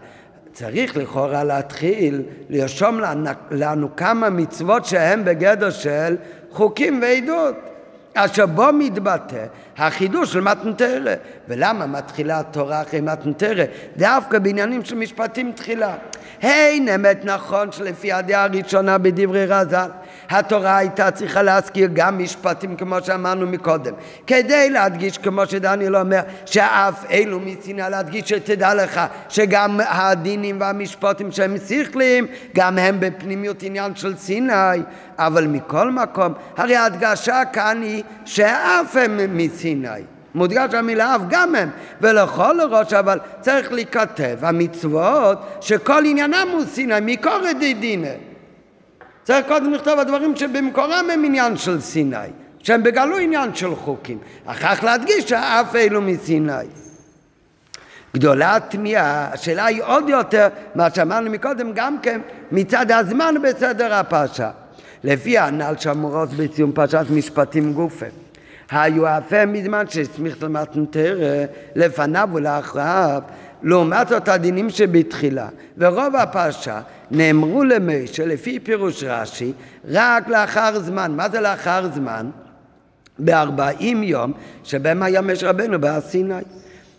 צריך לכאורה להתחיל לרשום לנו, לנו כמה מצוות שהן בגדר של חוקים ועדות. אשר בו מתבטא החידוש של מתנתרא. ולמה מתחילה התורה אחרי מתנתרא? דווקא בעניינים של משפטים תחילה. אין אמת נכון שלפי הדעה הראשונה בדברי רז"ל התורה הייתה צריכה להזכיר גם משפטים כמו שאמרנו מקודם. כדי להדגיש כמו שדניאל אומר שאף אלו מסיני להדגיש שתדע לך שגם הדינים והמשפטים שהם שכליים גם הם בפנימיות עניין של סיני. אבל מכל מקום הרי ההדגשה כאן היא שאף הם מסיני. מודגש המילה אף גם הם, ולכל ראש אבל צריך להיכתב המצוות שכל עניינם הוא סיני, מקורא דינא. צריך קודם לכתוב הדברים שבמקורם הם עניין של סיני, שהם בגלו עניין של חוקים. אחר כך להדגיש שאף אלו מסיני. גדולה התמיהה, השאלה היא עוד יותר, מה שאמרנו מקודם, גם כן מצד הזמן בסדר הפרשה. לפי הנ"ל שאמורות בסיום פרשת משפטים גופה. היו אפה מזמן שהסמיך למתנתרא לפניו ולאחריו לעומת זאת הדינים שבתחילה ורוב הפרשה נאמרו למשה לפי פירוש רש"י רק לאחר זמן מה זה לאחר זמן? בארבעים יום שבהם היה משה רבנו בהר סיני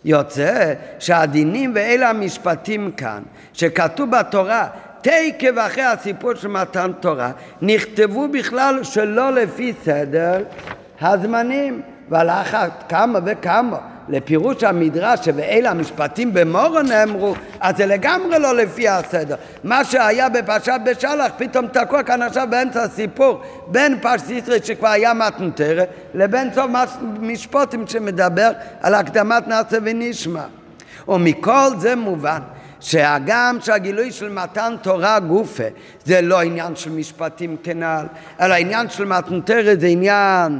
יוצא שהדינים ואלה המשפטים כאן שכתוב בתורה תקב אחרי הסיפור של מתן תורה נכתבו בכלל שלא לפי סדר הזמנים, ועל אחת כמה וכמה לפירוש המדרש שבאלה המשפטים במורו נאמרו, אז זה לגמרי לא לפי הסדר. מה שהיה בפרשת בשלח פתאום תקוע כאן עכשיו באמצע הסיפור בין פרשת ישראל שכבר היה מתנתרת לבין סוף משפטים שמדבר על הקדמת נעשה ונשמע. ומכל זה מובן שהגם שהגילוי של מתן תורה גופה זה לא עניין של משפטים כנ"ל, אלא עניין של מתנתרת זה עניין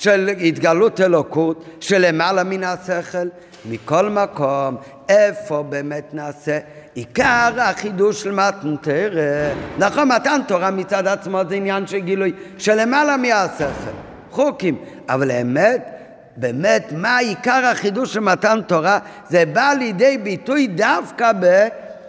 של התגלות אלוקות שלמעלה מן השכל, מכל מקום, איפה באמת נעשה עיקר החידוש של מתן תרא. נכון, מתן תורה מצד עצמו זה עניין של גילוי שלמעלה מהשכל, חוקים, אבל האמת באמת, מה עיקר החידוש של מתן תורה? זה בא לידי ביטוי דווקא ב...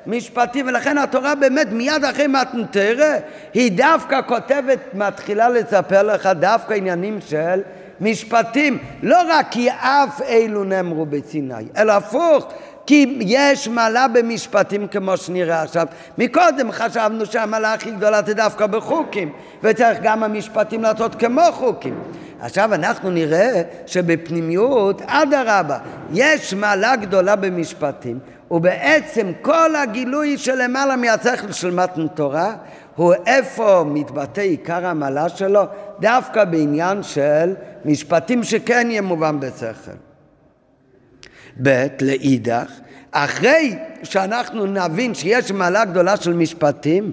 משפטי, ולכן התורה באמת מיד אחרי מתנתרא, היא דווקא כותבת, מתחילה לספר לך דווקא עניינים של משפטים, לא רק כי אף אלו נאמרו בסיני, אלא הפוך, כי יש מעלה במשפטים כמו שנראה עכשיו. מקודם חשבנו שהמעלה הכי גדולה זה דווקא בחוקים, וצריך גם המשפטים לעשות כמו חוקים. עכשיו אנחנו נראה שבפנימיות, אדרבה, יש מעלה גדולה במשפטים, ובעצם כל הגילוי של למעלה מהשכל של מתן תורה, הוא איפה מתבטא עיקר המעלה שלו? דווקא בעניין של משפטים שכן יהיה מובן בשכל. ב', לאידך, אחרי שאנחנו נבין שיש מעלה גדולה של משפטים,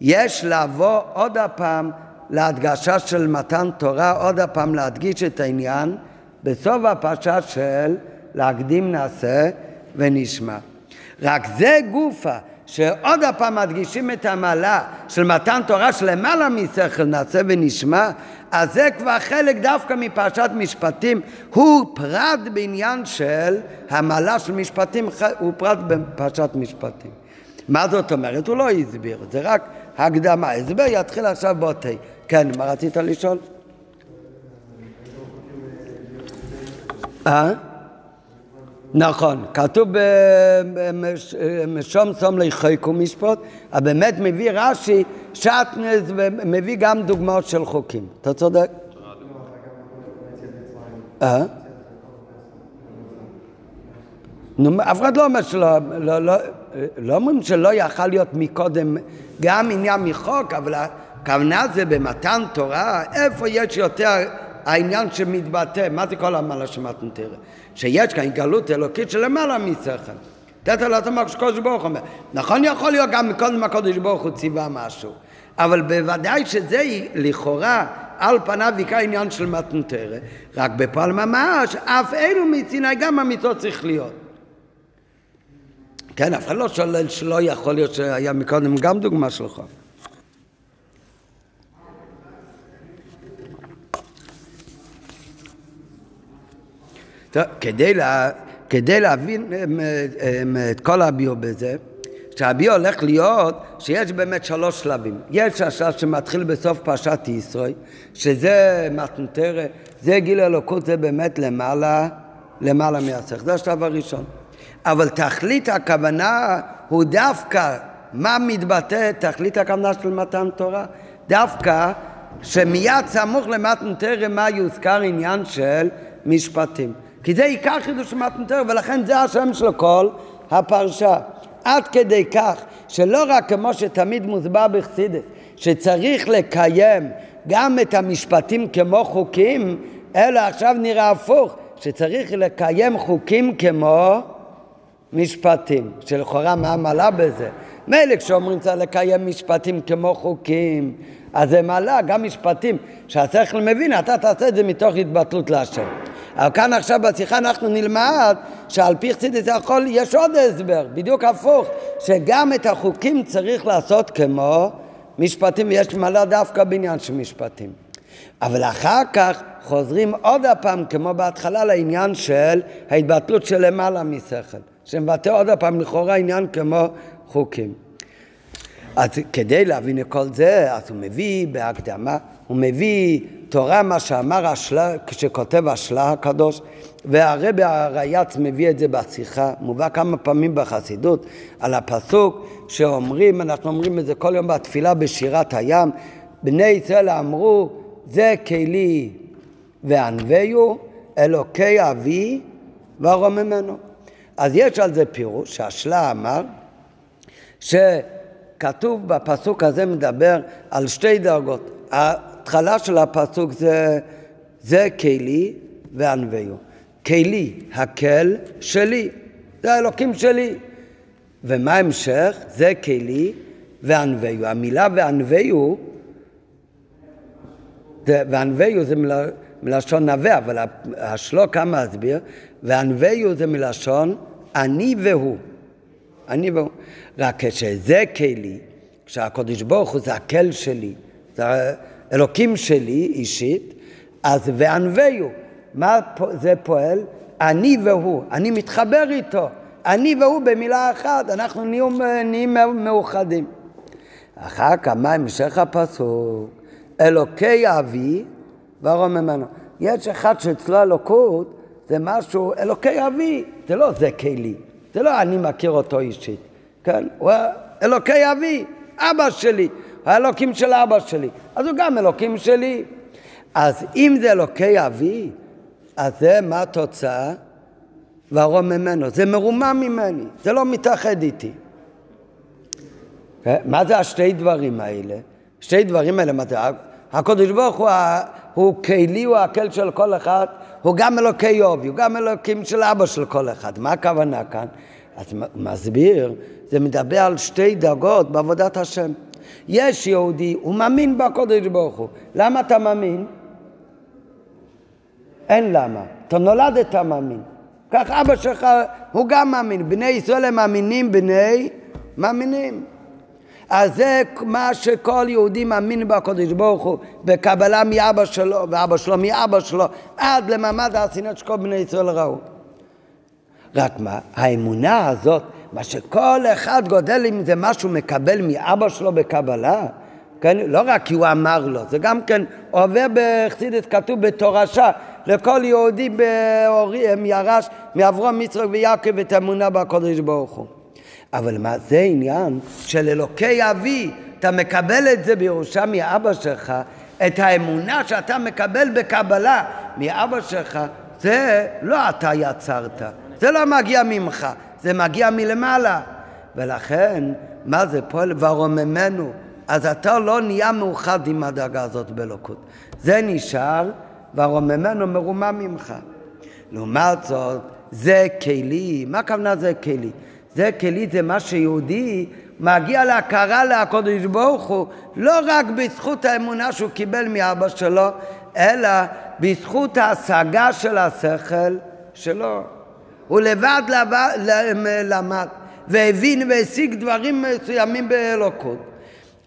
יש לבוא עוד הפעם להדגשה של מתן תורה, עוד הפעם להדגיש את העניין בסוף הפרשה של להקדים נעשה ונשמע. רק זה גופה שעוד הפעם מדגישים את המעלה של מתן תורה שלמעלה משכל נעשה ונשמע, אז זה כבר חלק דווקא מפרשת משפטים, הוא פרט בעניין של המעלה של משפטים, הוא פרט בפרשת משפטים. מה זאת אומרת? הוא לא הסביר, זה רק הקדמה. הסבר יתחיל עכשיו באותי. כן, מה רצית לשאול? אה? נכון, כתוב במשום סום לחיקו משפוט, אבל באמת מביא רש"י שעטנז ומביא גם דוגמאות של חוקים. אתה צודק. אה? אף אחד לא אומר שלא, לא, לא, לא אומרים שלא יכל להיות מקודם גם עניין מחוק, אבל הכוונה זה במתן תורה, איפה יש יותר העניין שמתבטא, מה זה כל המעלה שמתן? שיש כאן גלות אלוקית שלמעלה משכל. תתת לו תמר שקודש ברוך אומר. נכון יכול להיות גם מקודם הקודש ברוך הוא ציווה משהו, אבל בוודאי שזה לכאורה על פניו עיקר עניין של מתנתרא, רק בפועל ממש, אף אלו מציני גם המיטות צריך להיות. כן, אף אחד לא שולל שלא יכול להיות שהיה מקודם גם דוגמה שלך. כדי, לה, כדי להבין את כל הביו בזה, שהביו הולך להיות שיש באמת שלוש שלבים. יש השלב שמתחיל בסוף פרשת ישראל, שזה מתנתרא, זה גיל אלוקות, זה באמת למעלה, למעלה מהשכל. זה השלב הראשון. אבל תכלית הכוונה הוא דווקא, מה מתבטא תכלית הכוונה של מתן תורה? דווקא שמיד סמוך למתן תורה מה יוזכר עניין של משפטים. כי זה עיקר חידוש מתן תורה, ולכן זה השם של כל הפרשה. עד כדי כך שלא רק כמו שתמיד מוסבר בחסידת, שצריך לקיים גם את המשפטים כמו חוקים, אלא עכשיו נראה הפוך, שצריך לקיים חוקים כמו משפטים, שלכאורה מה מעלה בזה? מילא כשאומרים צריך לקיים משפטים כמו חוקים, אז זה מעלה גם משפטים שהשכל מבין, אתה תעשה את זה מתוך התבטלות להשם. אבל כאן עכשיו בשיחה אנחנו נלמד שעל פי חסידס יכול, יש עוד הסבר, בדיוק הפוך, שגם את החוקים צריך לעשות כמו משפטים, ויש מעלה דווקא בעניין של משפטים. אבל אחר כך חוזרים עוד הפעם, כמו בהתחלה, לעניין של ההתבטלות של למעלה משכל. שמבטא עוד פעם לכאורה עניין כמו חוקים. אז כדי להבין את כל זה, אז הוא מביא בהקדמה, הוא מביא תורה, מה שאמר השלה, כשכותב השלה הקדוש, והרבי הרייץ מביא את זה בשיחה, מובא כמה פעמים בחסידות, על הפסוק שאומרים, אנחנו אומרים את זה כל יום בתפילה בשירת הים, בני ישראל אמרו, זה כלי וענווהו, אלוקי אבי וארוממנו. אז יש על זה פירוש, שהשלה אמר, שכתוב בפסוק הזה מדבר על שתי דרגות. ההתחלה של הפסוק זה, זה כלי וענווהו. כלי, הקל שלי, זה האלוקים שלי. ומה ההמשך? זה כלי וענווהו. המילה וענווהו, וענווהו זה מילה, מלשון נווה, אבל השלוק כמה הסביר, וענווהו זה מלשון אני והוא. אני והוא. רק כשזה כלי, כשהקדוש ברוך הוא זה הקל שלי, זה האלוקים שלי אישית, אז וענווהו, מה זה פועל? אני והוא, אני מתחבר איתו, אני והוא במילה אחת, אנחנו נהיים מאוחדים. אחר כך, מה המשך הפסוק? אלוקי אבי וארום יש אחד שאצלו אלוקות זה משהו, אלוקי אבי, זה לא זה כלי, זה לא אני מכיר אותו אישית, כן? הוא אלוקי אבי, אבא שלי, האלוקים של אבא שלי, אז הוא גם אלוקים שלי. אז אם זה אלוקי אבי, אז זה מה התוצאה? וארום ממנו. זה מרומם ממני, זה לא מתאחד איתי. מה זה השתי דברים האלה? שתי דברים האלה, מה זה? הקדוש ברוך הוא, הוא כלי, הוא הקל של כל אחד, הוא גם אלוקי יובי, הוא גם אלוקים של אבא של כל אחד. מה הכוונה כאן? אז מסביר, זה מדבר על שתי דרגות בעבודת השם. יש יהודי, הוא מאמין בקודש ברוך הוא. למה אתה מאמין? אין למה. אתה נולדת מאמין. כך אבא שלך, הוא גם מאמין. בני ישראל הם מאמינים, בני מאמינים. אז זה מה שכל יהודי מאמין בקודש ברוך הוא, בקבלה מאבא שלו, ואבא שלו מאבא שלו, עד למעמד האסינat שכל בני ישראל ראו. רק מה, האמונה הזאת, מה שכל אחד גודל אם זה משהו מקבל מאבא שלו בקבלה, כן? לא רק כי הוא אמר לו, זה גם כן עובר בחסידת כתוב בתורשה, לכל יהודי הם ירש מאברום מצרוק ויעקב את האמונה בקודש ברוך הוא. אבל מה זה עניין של אלוקי אבי, אתה מקבל את זה בירושה מאבא שלך, את האמונה שאתה מקבל בקבלה מאבא שלך, זה לא אתה יצרת, זה לא מגיע ממך, זה מגיע מלמעלה. ולכן, מה זה פועל ורוממנו? אז אתה לא נהיה מאוחד עם הדאגה הזאת באלוקות. זה נשאר ורוממנו מרומם ממך. לעומת זאת, זה כלי, מה הכוונה זה כלי? זה כלי, זה מה שיהודי מגיע להכרה לקודש ברוך הוא, לא רק בזכות האמונה שהוא קיבל מאבא שלו, אלא בזכות ההשגה של השכל שלו. הוא לבד למד והבין והשיג דברים מסוימים באלוקות.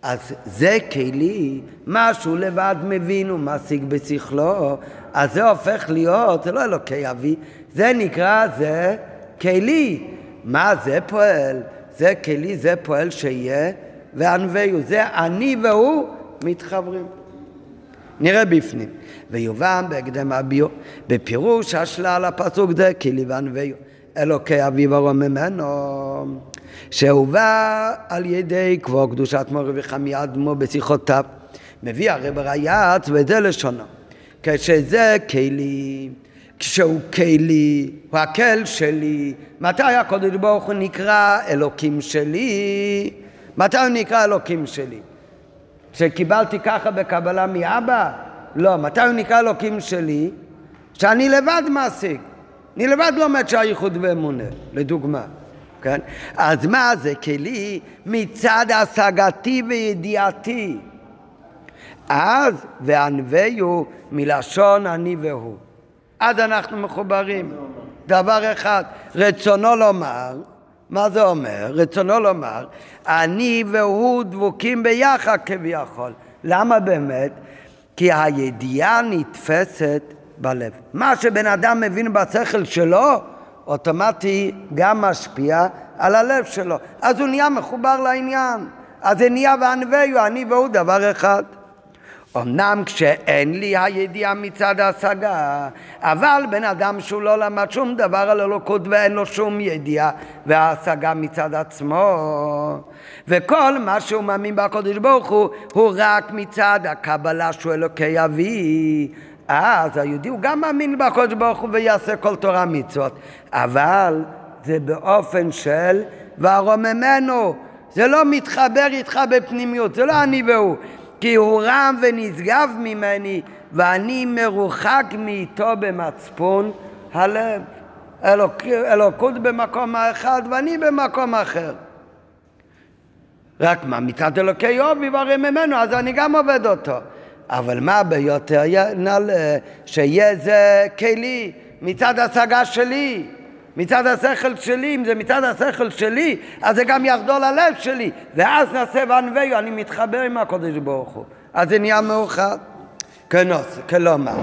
אז זה כלי, מה שהוא לבד מבין ומשיג בשכלו, אז זה הופך להיות, זה לא אלוקי אבי, זה נקרא, זה כלי. מה זה פועל? זה כלי, זה פועל שיהיה וענווהו. זה אני והוא מתחברים. נראה בפנים. ויובן בהקדם הביו, בפירוש השלל הפסוק זה כלי וענווהו. אלוקי אביו הרוממנו, שהובא על ידי כבוד קדושת מורי וחמי אדמו בשיחותיו. מביא הרי ברייץ וזה לשונו. כשזה כלי כשהוא כלי, הוא הקל שלי. מתי הקודש ברוך הוא נקרא אלוקים שלי? מתי הוא נקרא אלוקים שלי? שקיבלתי ככה בקבלה מאבא? לא. מתי הוא נקרא אלוקים שלי? שאני לבד מעסיק. אני לבד לומד שהייחוד ואמונה, לדוגמה. כן? אז מה זה כלי? מצד השגתי וידיעתי. אז וענווהו מלשון אני והוא. אז אנחנו מחוברים. דבר אחד, רצונו לומר, מה זה אומר? רצונו לומר, אני והוא דבוקים ביחד כביכול. למה באמת? כי הידיעה נתפסת בלב. מה שבן אדם מבין בשכל שלו, אוטומטי גם משפיע על הלב שלו. אז הוא נהיה מחובר לעניין. אז זה נהיה וענווהו, אני והוא דבר אחד. אמנם כשאין לי הידיעה מצד ההשגה, אבל בן אדם שהוא לא למד שום דבר על אלוקות ואין לו שום ידיעה וההשגה מצד עצמו, וכל מה שהוא מאמין בקודש ברוך הוא, הוא רק מצד הקבלה שהוא אלוקי אבי. אז היהודי הוא גם מאמין בקודש ברוך הוא ויעשה כל תורה מצוות, אבל זה באופן של והרוממנו, זה לא מתחבר איתך בפנימיות, זה לא אני והוא. כי הוא רם ונשגב ממני, ואני מרוחק מאיתו במצפון הלב. אלוק, אלוקות במקום האחד ואני במקום אחר. רק מה, מצד אלוקי יובי והרי ממנו, אז אני גם עובד אותו. אבל מה ביותר נעלה? שיהיה זה כלי מצד השגה שלי. מצד השכל שלי, אם זה מצד השכל שלי, אז זה גם יחדול הלב שלי, ואז נעשה וענווהו, אני מתחבר עם הקודש ברוך הוא. אז זה נהיה מאוחד. כנוס, כלומר,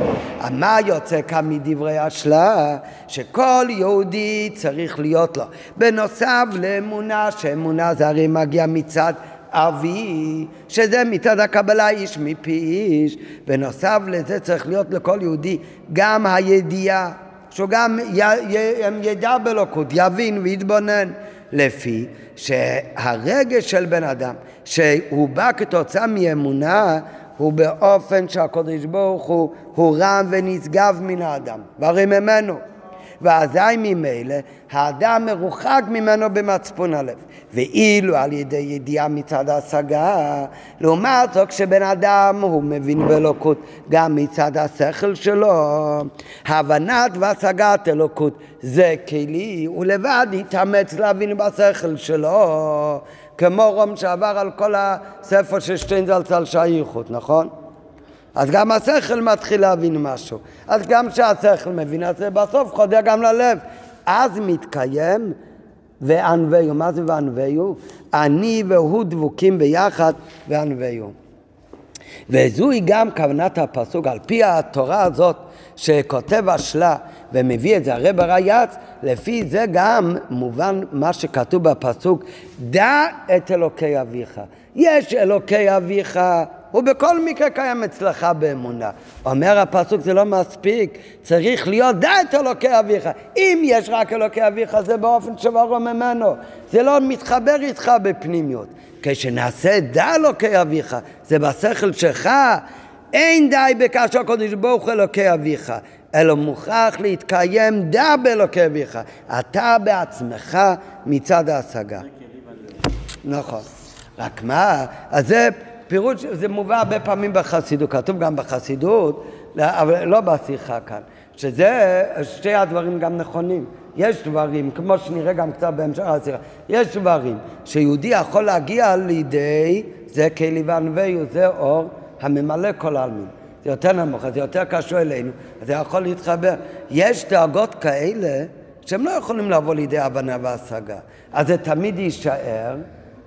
מה יוצא כאן מדברי השלה? שכל יהודי צריך להיות לו. בנוסף לאמונה, שאמונה זה הרי מגיע מצד אבי, שזה מצד הקבלה איש מפי איש. בנוסף לזה צריך להיות לכל יהודי גם הידיעה. שהוא גם ידע בלוקות, יבין ויתבונן, לפי שהרגש של בן אדם, שהוא בא כתוצאה מאמונה, הוא באופן שהקדוש ברוך הוא הוא רם ונשגב מן האדם, והרי ממנו. ואזי ממילא האדם מרוחק ממנו במצפון הלב. ואילו על ידי ידיעה מצד ההשגה, לעומת זאת כשבן אדם הוא מבין באלוקות גם מצד השכל שלו, הבנת והשגת אלוקות זה כלי, הוא לבד יתאמץ להבין בשכל שלו, כמו רום שעבר על כל הספר של שטיינזלצל שייכות, נכון? אז גם השכל מתחיל להבין משהו. אז גם כשהשכל מבין, אז בסוף חודר גם ללב. אז מתקיים וענווהו. מה זה וענווהו? אני והוא דבוקים ביחד וענווהו. וזוהי גם כוונת הפסוק, על פי התורה הזאת שכותב השלה ומביא את זה הרב הרייץ, לפי זה גם מובן מה שכתוב בפסוק, דע את אלוקי אביך. יש אלוקי אביך, הוא בכל מקרה קיים אצלך באמונה. אומר הפסוק זה לא מספיק, צריך להיות דע את אלוקי אביך. אם יש רק אלוקי אביך זה באופן שברור ממנו, זה לא מתחבר איתך בפנימיות. כשנעשה דע אלוקי אביך, זה בשכל שלך, אין די בכאשר הקדוש ברוך הוא אלוקי אביך, אלא מוכרח להתקיים דע באלוקי אביך. אתה בעצמך מצד ההשגה. נכון. רק מה, אז זה פירוש, זה מובא הרבה פעמים בחסידות, כתוב גם בחסידות, אבל לא בשיחה כאן, שזה, שתי הדברים גם נכונים. יש דברים, כמו שנראה גם קצת בהמשך השיחה, יש דברים שיהודי יכול להגיע לידי, זה כלי וענווהו, זה אור הממלא כל העלמין. זה יותר נמוך, זה יותר קשור אלינו, זה יכול להתחבר. יש דאגות כאלה שהם לא יכולים לבוא לידי הבנה והשגה. אז זה תמיד יישאר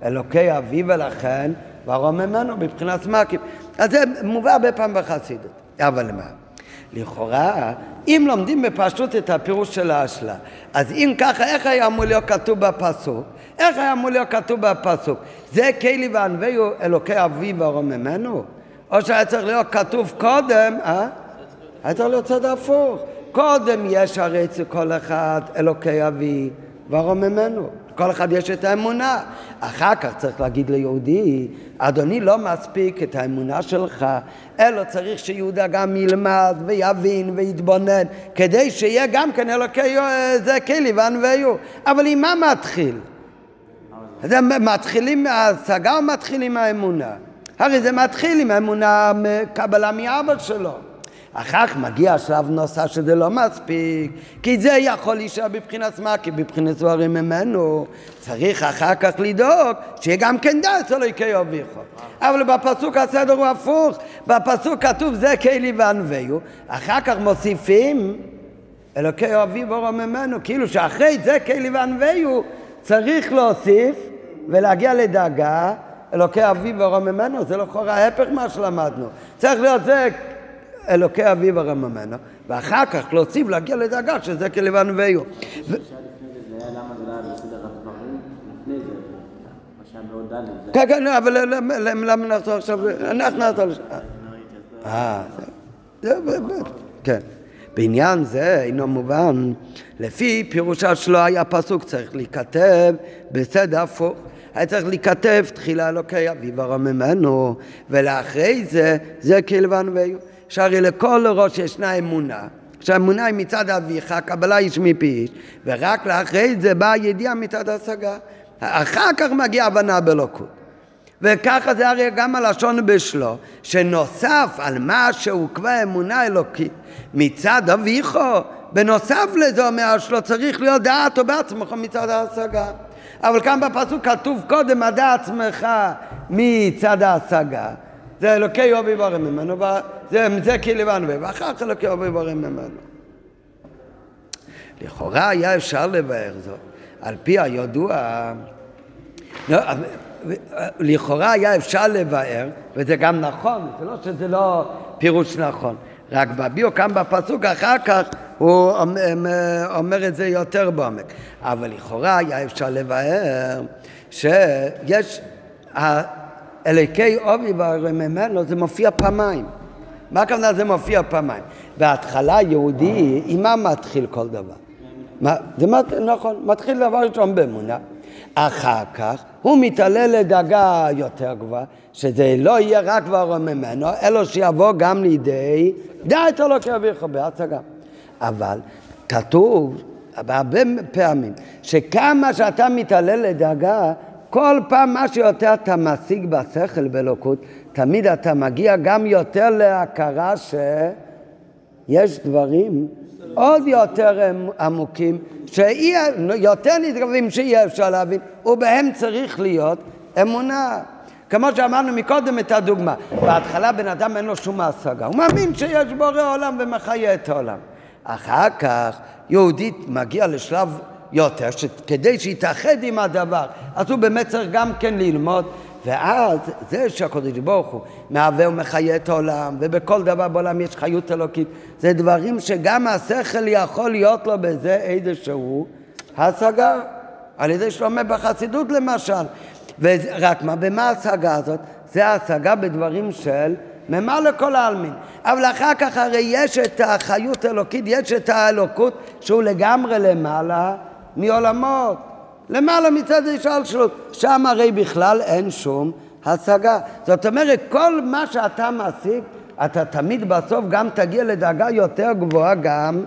אלוקי אבי ולכן וארום ממנו מבחינת מקים. אז זה מובא הרבה פעמים בחסידות. אבל מה? לכאורה, אם לומדים בפשוט את הפירוש של האשלה, אז אם ככה, איך היה אמור להיות כתוב בפסוק? איך היה אמור להיות כתוב בפסוק? זה כלי וענווהו אלוקי אבי וארום ממנו? או שהיה צריך להיות כתוב קודם, אה? היה צריך להיות צד הפוך. קודם יש הרי אצל כל אחד אלוקי אבי וארום ממנו. כל אחד יש את האמונה. אחר כך צריך להגיד ליהודי, אדוני לא מספיק את האמונה שלך, אלא צריך שיהודה גם ילמד ויבין ויתבונן, כדי שיהיה גם כן אלוקי זה כלי וענווהו. אבל עם מה מתחיל? זה מתחילים מההשגה או מתחילים מהאמונה? הרי זה מתחיל עם האמונה, קבלה מאבא שלו. אחר כך מגיע שלב נוסף שזה לא מספיק, כי זה יכול להישאר בבחינת מה? כי בבחינת דברים ממנו צריך אחר כך לדאוג שיהיה גם כן דעת אלוהיקי אביכו. אבל בפסוק הסדר הוא הפוך, בפסוק כתוב זה כלי וענווהו, אחר כך מוסיפים אלוקי אביו אורו ממנו, כאילו שאחרי זה כלי וענווהו צריך להוסיף ולהגיע לדאגה אלוקי אביו ואורו ממנו, זה לכאורה ההפך מה שלמדנו. צריך להיות זה אלוקי אביו הרממנו, ואחר כך להוסיף להגיע לדאגה שזה כלבן ואיו. כן, כן, אבל למה נחזור עכשיו? אנחנו נחזור לשם. אה, כן. בעניין זה אינו מובן, לפי פירושה שלו היה פסוק צריך להיכתב בסדר הפוך. היה צריך להיכתב תחילה אלוקי אביו הרממנו, ולאחרי זה זה כלבן ואיו. שהרי לכל ראש ישנה אמונה, שהאמונה היא מצד אביך, קבלה איש מפי איש, ורק לאחרי זה באה ידיעה מצד השגה. אחר כך מגיעה הבנה באלוקות. וככה זה הרי גם הלשון בשלו, שנוסף על מה שהוא כבר אמונה אלוקית מצד אביכו, בנוסף לזה אומר שלו צריך להיות דעת או בעצמך מצד ההשגה. אבל כאן בפסוק כתוב קודם הדע עצמך מצד ההשגה. זה אלוקי אובי ברם ממנו, זה, זה כלבן ואחר כך אלוקי אובי ברם ממנו. לכאורה היה אפשר לבאר זאת, על פי הידוע, לא, לכאורה היה אפשר לבאר, וזה גם נכון, זה לא שזה לא פירוש נכון, רק בביאו כאן בפסוק אחר כך הוא אומר את זה יותר בעומק, אבל לכאורה היה אפשר לבאר שיש אלוקי עובי ורממנו זה מופיע פעמיים. מה הכוונה זה מופיע פעמיים? בהתחלה יהודי, עם מה מתחיל כל דבר? זה מת, נכון, מתחיל דבר ראשון באמונה, אחר כך הוא מתעלה לדרגה יותר גבוהה, שזה לא יהיה רק כבר ממנו, אלא שיבוא גם לידי דעת אלוקי אביך בהצגה. אבל כתוב בהרבה פעמים שכמה שאתה מתעלה לדרגה, כל פעם מה שיותר אתה משיג בשכל באלוקות, תמיד אתה מגיע גם יותר להכרה שיש דברים עוד יותר עמוקים, שיותר נדרבים שיהיה אפשר להבין, ובהם צריך להיות אמונה. כמו שאמרנו מקודם את הדוגמה, בהתחלה בן אדם אין לו שום השגה, הוא מאמין שיש בורא עולם ומחיה את העולם. אחר כך יהודית מגיע לשלב יותר, שכדי שיתאחד עם הדבר, אז הוא באמת צריך גם כן ללמוד, ואז זה שהקדוש ברוך הוא מהווה ומחיה את העולם, ובכל דבר בעולם יש חיות אלוקית, זה דברים שגם השכל יכול להיות לו בזה איזשהו השגה, על ידי שלומד בחסידות למשל. ורק מה, במה ההשגה הזאת? זה ההשגה בדברים של ממה לכל העלמין. אבל אחר כך הרי יש את החיות האלוקית, יש את האלוקות שהוא לגמרי למעלה מעולמות. למעלה מצד ההשתלשלות. שם הרי בכלל אין שום השגה. זאת אומרת, כל מה שאתה משיג, אתה תמיד בסוף גם תגיע לדרגה יותר גבוהה גם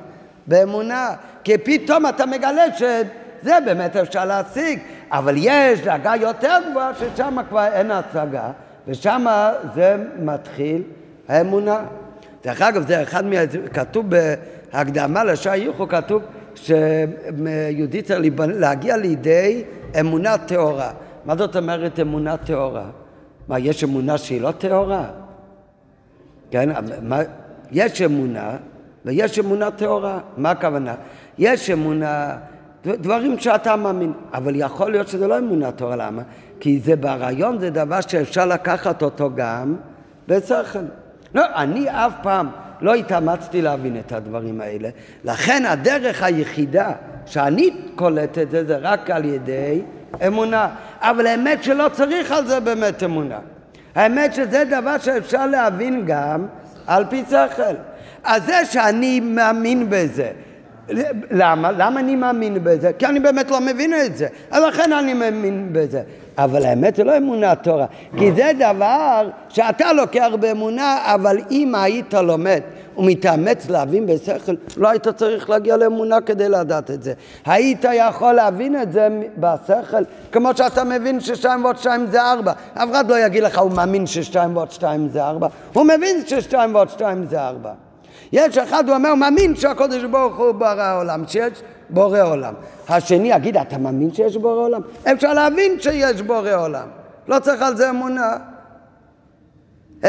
באמונה. כי פתאום אתה מגלה שזה באמת אפשר להשיג, אבל יש דרגה יותר גבוהה ששם כבר אין השגה, ושם זה מתחיל האמונה. דרך אגב, זה אחד מה... כתוב בהקדמה לשעה ייחו, כתוב שיהודי צריך להגיע לידי אמונה טהורה. מה זאת אומרת אמונה טהורה? מה, יש אמונה שהיא לא טהורה? כן, מה, יש אמונה ויש אמונה טהורה. מה הכוונה? יש אמונה, דברים שאתה מאמין, אבל יכול להיות שזה לא אמונה טהורה. למה? כי זה ברעיון, זה דבר שאפשר לקחת אותו גם בשכל. לא, אני אף פעם לא התאמצתי להבין את הדברים האלה. לכן הדרך היחידה שאני קולט את זה, זה רק על ידי אמונה. אבל האמת שלא צריך על זה באמת אמונה. האמת שזה דבר שאפשר להבין גם על פי שכל. אז זה שאני מאמין בזה, למה? למה אני מאמין בזה? כי אני באמת לא מבין את זה. לכן אני מאמין בזה. אבל האמת זה לא אמונה תורה, כי זה דבר שאתה לוקח באמונה, אבל אם היית לומד ומתאמץ להבין בשכל, לא היית צריך להגיע לאמונה כדי לדעת את זה. היית יכול להבין את זה בשכל, כמו שאתה מבין ששתיים ועוד שתיים זה ארבע. אף אחד לא יגיד לך, הוא מאמין ששתיים ועוד שתיים זה ארבע. הוא מבין ששתיים ועוד שתיים זה ארבע. יש אחד, הוא אומר, מאמין שהקודש ברוך הוא ברא העולם, שיש בורא עולם. השני יגיד, אתה מאמין שיש בורא עולם? אפשר להבין שיש בורא עולם. לא צריך על זה אמונה.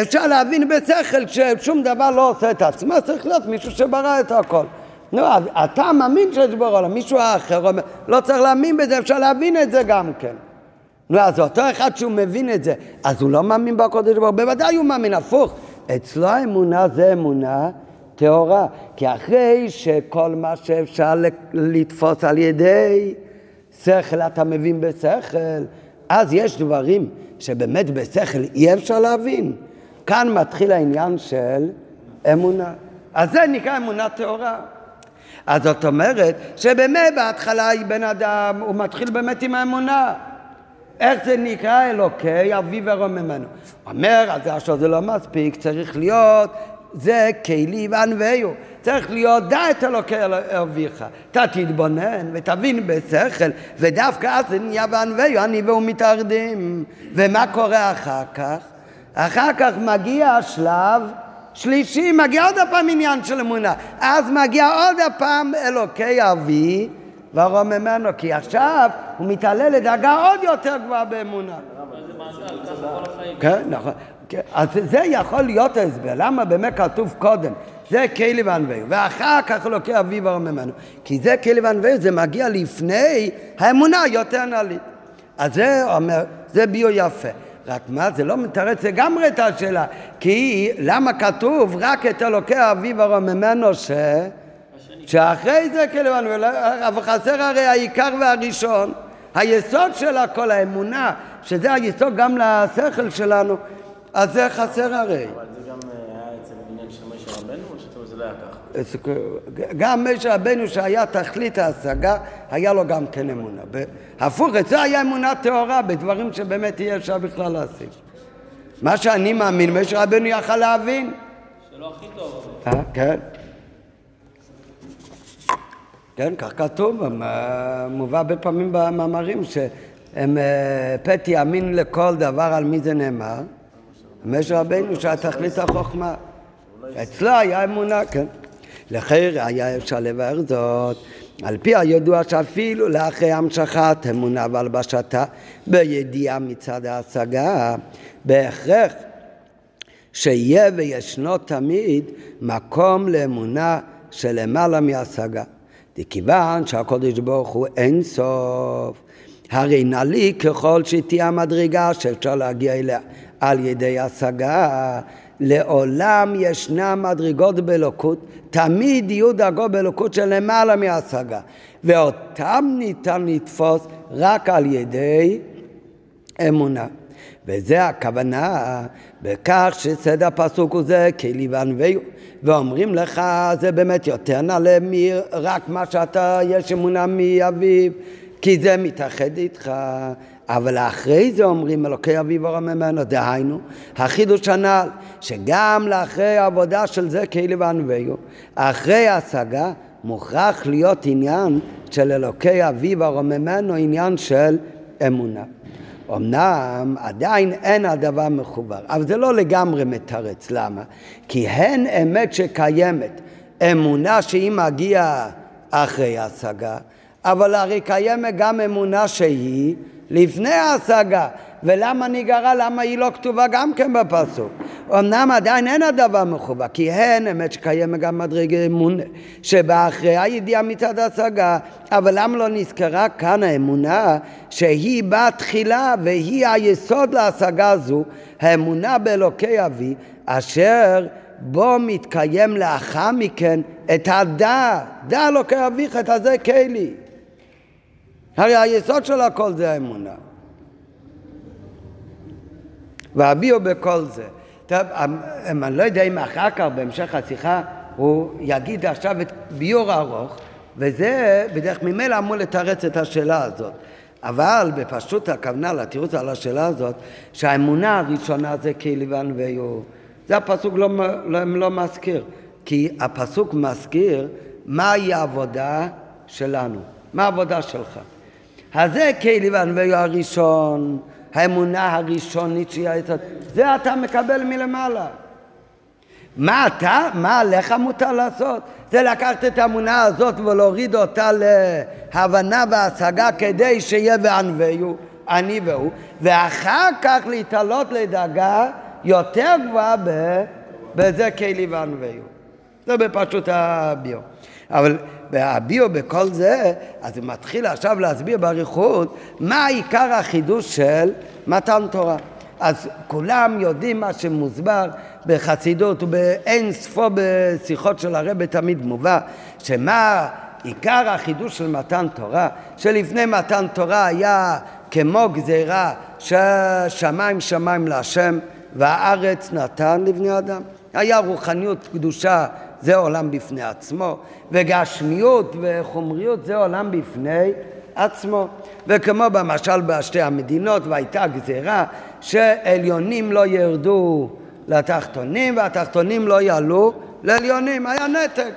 אפשר להבין בשכל ששום דבר לא עושה את עצמו, צריך להיות מישהו שברא את הכל. נו, אתה מאמין שיש בורא עולם, מישהו אחר אומר, לא צריך להאמין בזה, אפשר להבין את זה גם כן. נו, אז אותו אחד שהוא מבין את זה, אז הוא לא מאמין בקודש ברוך הוא, בוודאי הוא מאמין, הפוך. אצלו האמונה זה אמונה טהורה, כי אחרי שכל מה שאפשר לתפוס על ידי שכל אתה מבין בשכל, אז יש דברים שבאמת בשכל אי אפשר להבין. כאן מתחיל העניין של אמונה. אז זה נקרא אמונה טהורה. אז זאת אומרת שבאמת בהתחלה היא בן אדם, הוא מתחיל באמת עם האמונה. איך זה נקרא אלוקי אביו ורוממנו? אומר, אז זה לא מספיק, צריך להיות זה כלי וענווהו. צריך להיות דע את אלוקי אביך. אתה תתבונן ותבין בשכל, ודווקא אז זה נהיה וענווהו, אני והוא מתארדים. ומה קורה אחר כך? אחר כך מגיע השלב שלישי, מגיע עוד הפעם עניין של אמונה. אז מגיע עוד הפעם אלוקי אבי ורוממנו, כי עכשיו הוא מתעלה לדרגה עוד יותר גבוהה באמונה. כן, נכון. אז זה יכול להיות ההסבר, למה באמת כתוב קודם, זה כלי וענווהו, ואחר כך אלוקי אביו ורוממנו, כי זה כלי וענווהו, זה מגיע לפני האמונה יותר נעלית. אז זה אומר, זה ביו יפה. רק מה, זה לא מתרץ לגמרי את השאלה, כי למה כתוב רק את אלוקי אביו ורוממנו ש... שאחרי זה כאילו, אבל חסר הרי העיקר והראשון, היסוד של הכל, האמונה, שזה היסוד גם לשכל שלנו, אז זה חסר הרי. אבל זה גם אה, היה אצל בניין של משה רבנו, או שזה לא היה ככה? גם משה רבנו שהיה תכלית ההשגה, היה לו גם כן אמונה. הפוך, אצלו היה אמונה טהורה בדברים שבאמת אי אפשר בכלל להשיג. מה שאני מאמין, משה רבנו יכל להבין. שלא הכי טוב. אה, כן. כן, כך כתוב, מובא הרבה פעמים במאמרים שהם אה, פתי יאמין לכל דבר על מי זה נאמר. משה רבנו שהיה תכלית החוכמה. אצלו היה אמונה, כן. לכן היה אפשר לבאר זאת. על פי הידוע שאפילו לאחרי המשכת אמונה והלבשתה בידיעה מצד ההשגה, בהכרח שיהיה וישנו תמיד מקום לאמונה שלמעלה מהשגה. וכיוון שהקודש ברוך הוא אין סוף, הרי נעלי ככל שתהיה המדרגה שאפשר להגיע אליה על ידי השגה, לעולם ישנם מדרגות באלוקות, תמיד יהיו דרגות באלוקות של למעלה מהשגה, ואותם ניתן לתפוס רק על ידי אמונה. וזה הכוונה בכך שסדר הפסוק הוא זה כלי וענווהו ואומרים לך זה באמת יותר נעלה מרק מה שאתה יש אמונה מאביו כי זה מתאחד איתך אבל אחרי זה אומרים אלוקי אביו ורם ממנו, דהיינו, החידוש הנ"ל, שגם לאחרי העבודה של זה כאילו וענווהו, אחרי ההשגה, מוכרח להיות עניין של אלוקי אביו ורוממנו, עניין של אמונה. אמנם עדיין אין הדבר מחובר, אבל זה לא לגמרי מתרץ, למה? כי הן אמת שקיימת, אמונה שהיא מגיעה אחרי ההשגה, אבל הרי קיימת גם אמונה שהיא לפני ההשגה. ולמה נגרע? למה היא לא כתובה גם כן בפסוק? אמנם עדיין אין הדבר מחובה, כי הן אמת שקיימת גם מדרגי אמונה, שבאה אחרי הידיעה מצד ההשגה, אבל למה לא נזכרה כאן האמונה שהיא באה תחילה והיא היסוד להשגה הזו, האמונה באלוקי אבי, אשר בו מתקיים לאחר מכן את הדע, דע אלוקי אביך, את הזה כלי. הרי היסוד של הכל זה האמונה. והביאו בכל זה. טוב, אמ, אמ, אני לא יודע אם אחר כך, בהמשך השיחה, הוא יגיד עכשיו את ביור ארוך, וזה בדרך ממילא אמור לתרץ את השאלה הזאת. אבל בפשוט הכוונה לתירוץ על השאלה הזאת, שהאמונה הראשונה זה כאילו וענווהו. זה הפסוק לא, לא, לא מזכיר, כי הפסוק מזכיר מהי העבודה שלנו, מה העבודה שלך. אז זה כלי וענווהו הראשון, האמונה הראשונית שהיא היסוד, זה אתה מקבל מלמעלה. מה אתה, מה עליך מותר לעשות? זה לקחת את האמונה הזאת ולהוריד אותה להבנה והשגה כדי שיהיה וענווהו, אני והוא, ואחר כך להתעלות לדאגה יותר גבוהה בזה כלי וענווהו. זה בפשוט הביו. אבל בהביאו בכל זה, אז הוא מתחיל עכשיו להסביר באריכות מה עיקר החידוש של מתן תורה. אז כולם יודעים מה שמוסבר בחסידות ובאין ספור בשיחות של הרבי תמיד מובא, שמה עיקר החידוש של מתן תורה, שלפני מתן תורה היה כמו גזירה ששמיים שמיים להשם והארץ נתן לבני אדם. היה רוחניות קדושה זה עולם בפני עצמו, וגשמיות וחומריות זה עולם בפני עצמו. וכמו במשל בשתי המדינות, והייתה גזירה שעליונים לא ירדו לתחתונים והתחתונים לא יעלו לעליונים, היה נתק.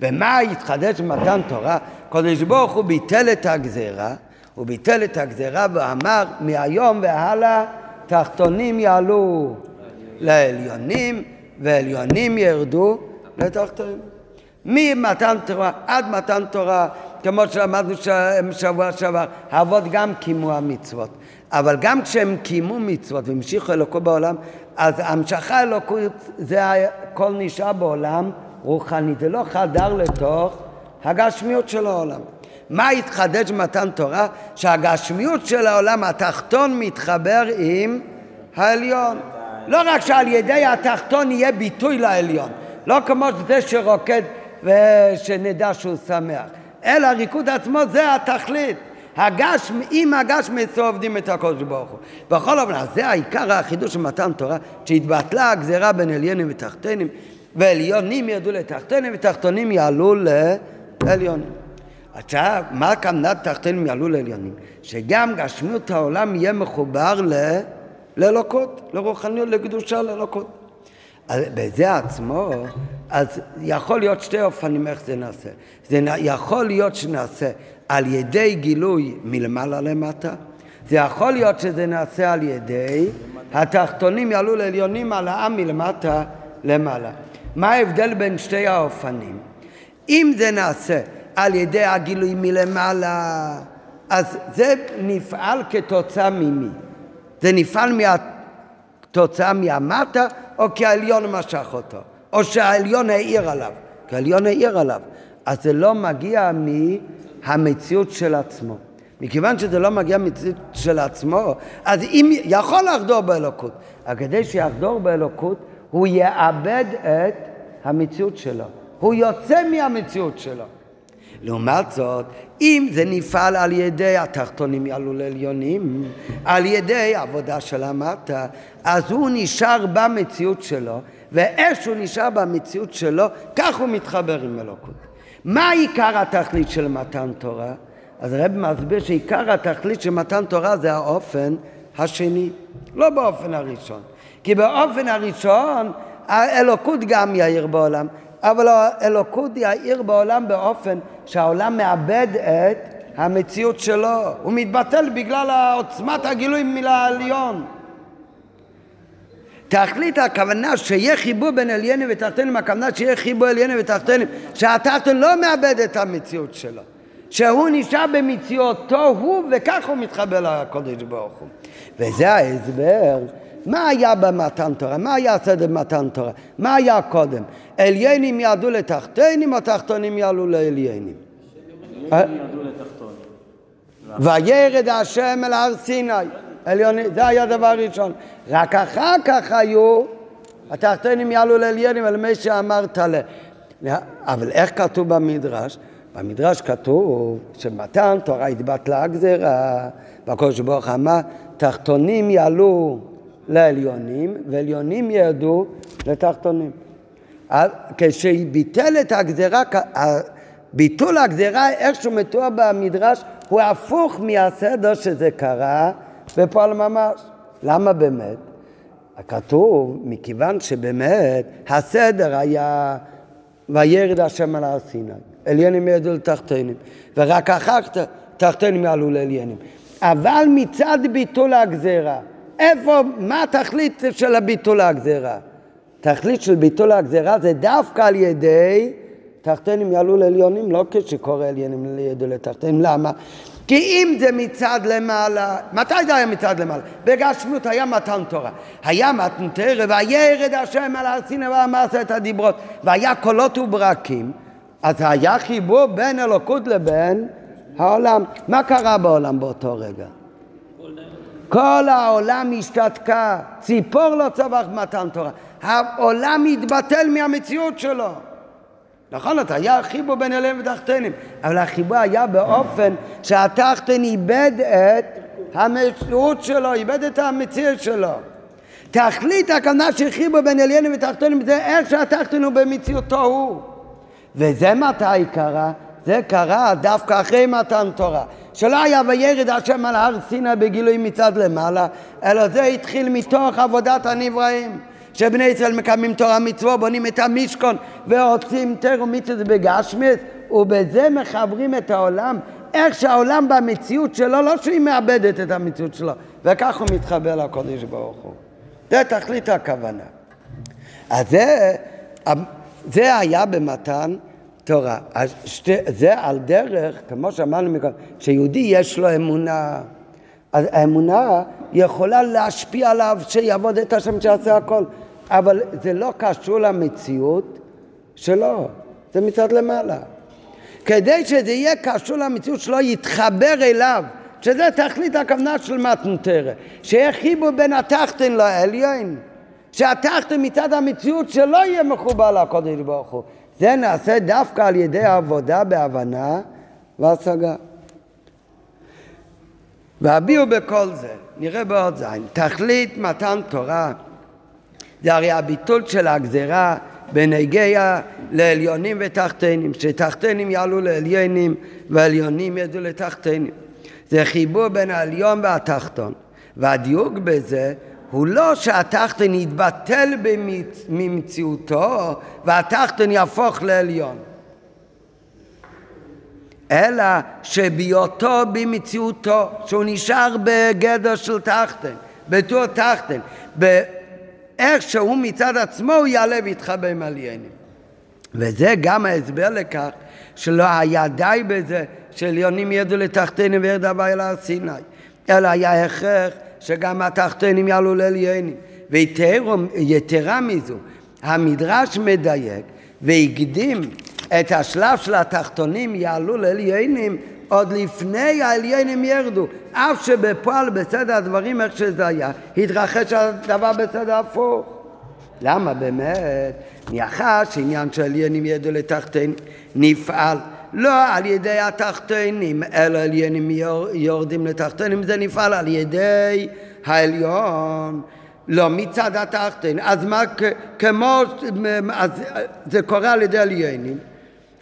ומה התחדש במתן תורה? קודש ברוך הוא ביטל את הגזירה, הוא ביטל את הגזירה ואמר מהיום והלאה תחתונים יעלו לעליונים ועליונים ירדו לתחתונים. ממתן תורה עד מתן תורה, כמו שלמדנו שבוע שעבר, האבות גם קיימו המצוות. אבל גם כשהם קיימו מצוות והמשיכו אלוקו בעולם, אז המשכה אלוקות זה הכל נשאר בעולם רוחני, זה לא חדר לתוך הגשמיות של העולם. מה התחדש במתן תורה? שהגשמיות של העולם התחתון מתחבר עם העליון. לא רק שעל ידי התחתון יהיה ביטוי לעליון, לא כמו זה שרוקד ושנדע שהוא שמח, אלא הריקוד עצמו זה התכלית. הגשם, עם אצלו עובדים את הקודש ברוך הוא. בכל אופן, זה העיקר החידוש של מתן תורה, שהתבטלה הגזירה בין עליינים ותחתינים, ועליונים ירדו לתחתונים ותחתונים יעלו לעליונים. עכשיו, מה הכוונה תחתונים יעלו לעליונים? שגם גשמיות העולם יהיה מחובר ל... לאלוקות, לרוחניות, לקדושה, לאלוקות. בזה עצמו, אז יכול להיות שתי אופנים איך זה נעשה. זה יכול להיות שנעשה על ידי גילוי מלמעלה למטה, זה יכול להיות שזה נעשה על ידי התחתונים יעלו לעליונים על העם מלמטה למעלה. מה ההבדל בין שתי האופנים? אם זה נעשה על ידי הגילוי מלמעלה, אז זה נפעל כתוצאה ממי? זה נפעל מהתוצאה מהמטה, או כי העליון משך אותו, או שהעליון העיר עליו, כי העליון העיר עליו. אז זה לא מגיע מהמציאות של עצמו. מכיוון שזה לא מגיע מהמציאות של עצמו, אז אם יכול לחדור באלוקות, אבל כדי שיחדור באלוקות, הוא יאבד את המציאות שלו. הוא יוצא מהמציאות שלו. לעומת זאת, אם זה נפעל על ידי התחתונים יעלו לעליונים, על ידי עבודה של המטה, אז הוא נשאר במציאות שלו, ואיך שהוא נשאר במציאות שלו, כך הוא מתחבר עם אלוקות. מה עיקר התכלית של מתן תורה? אז הרב מסביר שעיקר התכלית של מתן תורה זה האופן השני, לא באופן הראשון. כי באופן הראשון האלוקות גם יאיר בעולם, אבל האלוקות יאיר בעולם באופן שהעולם מאבד את המציאות שלו. הוא מתבטל בגלל עוצמת הגילוי מלעליון. תכלית הכוונה שיהיה חיבור בין עליינים ותחתונים, הכוונה שיהיה חיבור עליינים ותחתונים, שהתחתון לא מאבד את המציאות שלו. שהוא נשאר במציאותו הוא, וכך הוא מתחבר לקודש ברוך הוא. וזה ההסבר. מה היה במתן תורה? מה היה הסדר במתן תורה? מה היה קודם? עליינים ירדו לתחתונים או תחתונים יעלו לעליינים? וירד השם אל הר סיני. זה היה דבר ראשון. רק אחר כך היו, התחתונים יעלו לעליינים, על מי שאמרת ל... אבל איך כתוב במדרש? במדרש כתוב שמתן תורה התבטלה הגזירה, והקדוש ברוך אמר, תחתונים יעלו לעליונים, ועליונים ירדו לתחתונים. כשביטל את הגזירה, ביטול הגזירה, איך שהוא מתואר במדרש, הוא הפוך מהסדר שזה קרה בפועל ממש. למה באמת? כתוב, מכיוון שבאמת הסדר היה וירד השם על הר סיני. עליינים ירדו לתחתונים, ורק אחר כך תחתונים יעלו לעליינים. אבל מצד ביטול הגזירה, איפה, מה התכלית של הביטול הגזירה? תכלית של ביטול הגזירה זה דווקא על ידי תחתונים יעלו לעליונים, לא כשקורא עליינים ירדו לתחתונים, למה? כי אם זה מצד למעלה, מתי זה היה מצד למעלה? בגשמיות היה מתן תורה. היה מתן תורה, וירד השם על הר סיני ואמר את הדיברות, והיה קולות וברקים. אז היה חיבור בין אלוקות לבין העולם. מה קרה בעולם באותו רגע? כל העולם השתתקה, ציפור לא צבח מתן תורה. העולם התבטל מהמציאות שלו. נכון, אתה היה חיבור בין אליהם ותחתנים, אבל החיבור היה באופן שהתחתן איבד את המציאות שלו, איבד את המציאות שלו. תכלית הכוונה של חיבור בין אליהם ותחתנים זה איך שהתחתן הוא במציאותו הוא. וזה מתי קרה? זה קרה דווקא אחרי מתן תורה. שלא היה וירד השם על הר סיני בגילוי מצד למעלה, אלא זה התחיל מתוך עבודת הנבראים. שבני ישראל מקיימים תורה מצווה, בונים את המשכון ועושים תרו מצווה בגשמית, ובזה מחברים את העולם, איך שהעולם במציאות שלו, לא שהיא מאבדת את המציאות שלו, וכך הוא מתחבר לקודש ברוך הוא. זה תכלית הכוונה. אז זה, זה היה במתן תורה. אז שתי, זה על דרך, כמו שאמרנו מקודם, שיהודי יש לו אמונה. אז האמונה יכולה להשפיע עליו שיעבוד את השם שיעשה הכל, אבל זה לא קשור למציאות שלו, זה מצד למעלה. כדי שזה יהיה קשור למציאות שלו, יתחבר אליו, שזה תכלית הכוונה של מתנתרא, שיהיה חיבור בין התחתן לעליין, שהתחתן מצד המציאות שלו יהיה מחובר לקודש ברוך הוא. זה נעשה דווקא על ידי העבודה בהבנה והשגה. והביאו בכל זה, נראה בעוד זין, תכלית מתן תורה זה הרי הביטול של הגזרה בנגיע לעליונים ותחתנים, שתחתנים יעלו לעליינים ועליונים ידעו לתחתנים. זה חיבור בין העליון והתחתון. והדיוק בזה הוא לא שהתחתון יתבטל ממציאותו והתחתון יהפוך לעליון. אלא שבהיותו במציאותו, שהוא נשאר בגדר של תחתן, בתור תחתן, באיך שהוא מצד עצמו הוא יעלה ויתחבא עם עליינים. וזה גם ההסבר לכך שלא היה די בזה שעליונים ידעו לתחתנים וירד הווי אל הר סיני, אלא היה הכרח שגם התחתנים יעלו לעליינים. ויתרה מזו, המדרש מדייק והקדים את השלב של התחתונים יעלו לעליינים עוד לפני העליינים ירדו, אף שבפועל בסדר הדברים איך שזה היה, התרחש הדבר בסדר הפוך. למה באמת? מאחר שעניין של עליינים ירדו לתחתנים נפעל לא על ידי התחתנים, אלא עליינים יורדים לתחתנים, זה נפעל על ידי העליון. לא מצד התחתן, אז מה, כמו, אז זה קורה על ידי עליינים.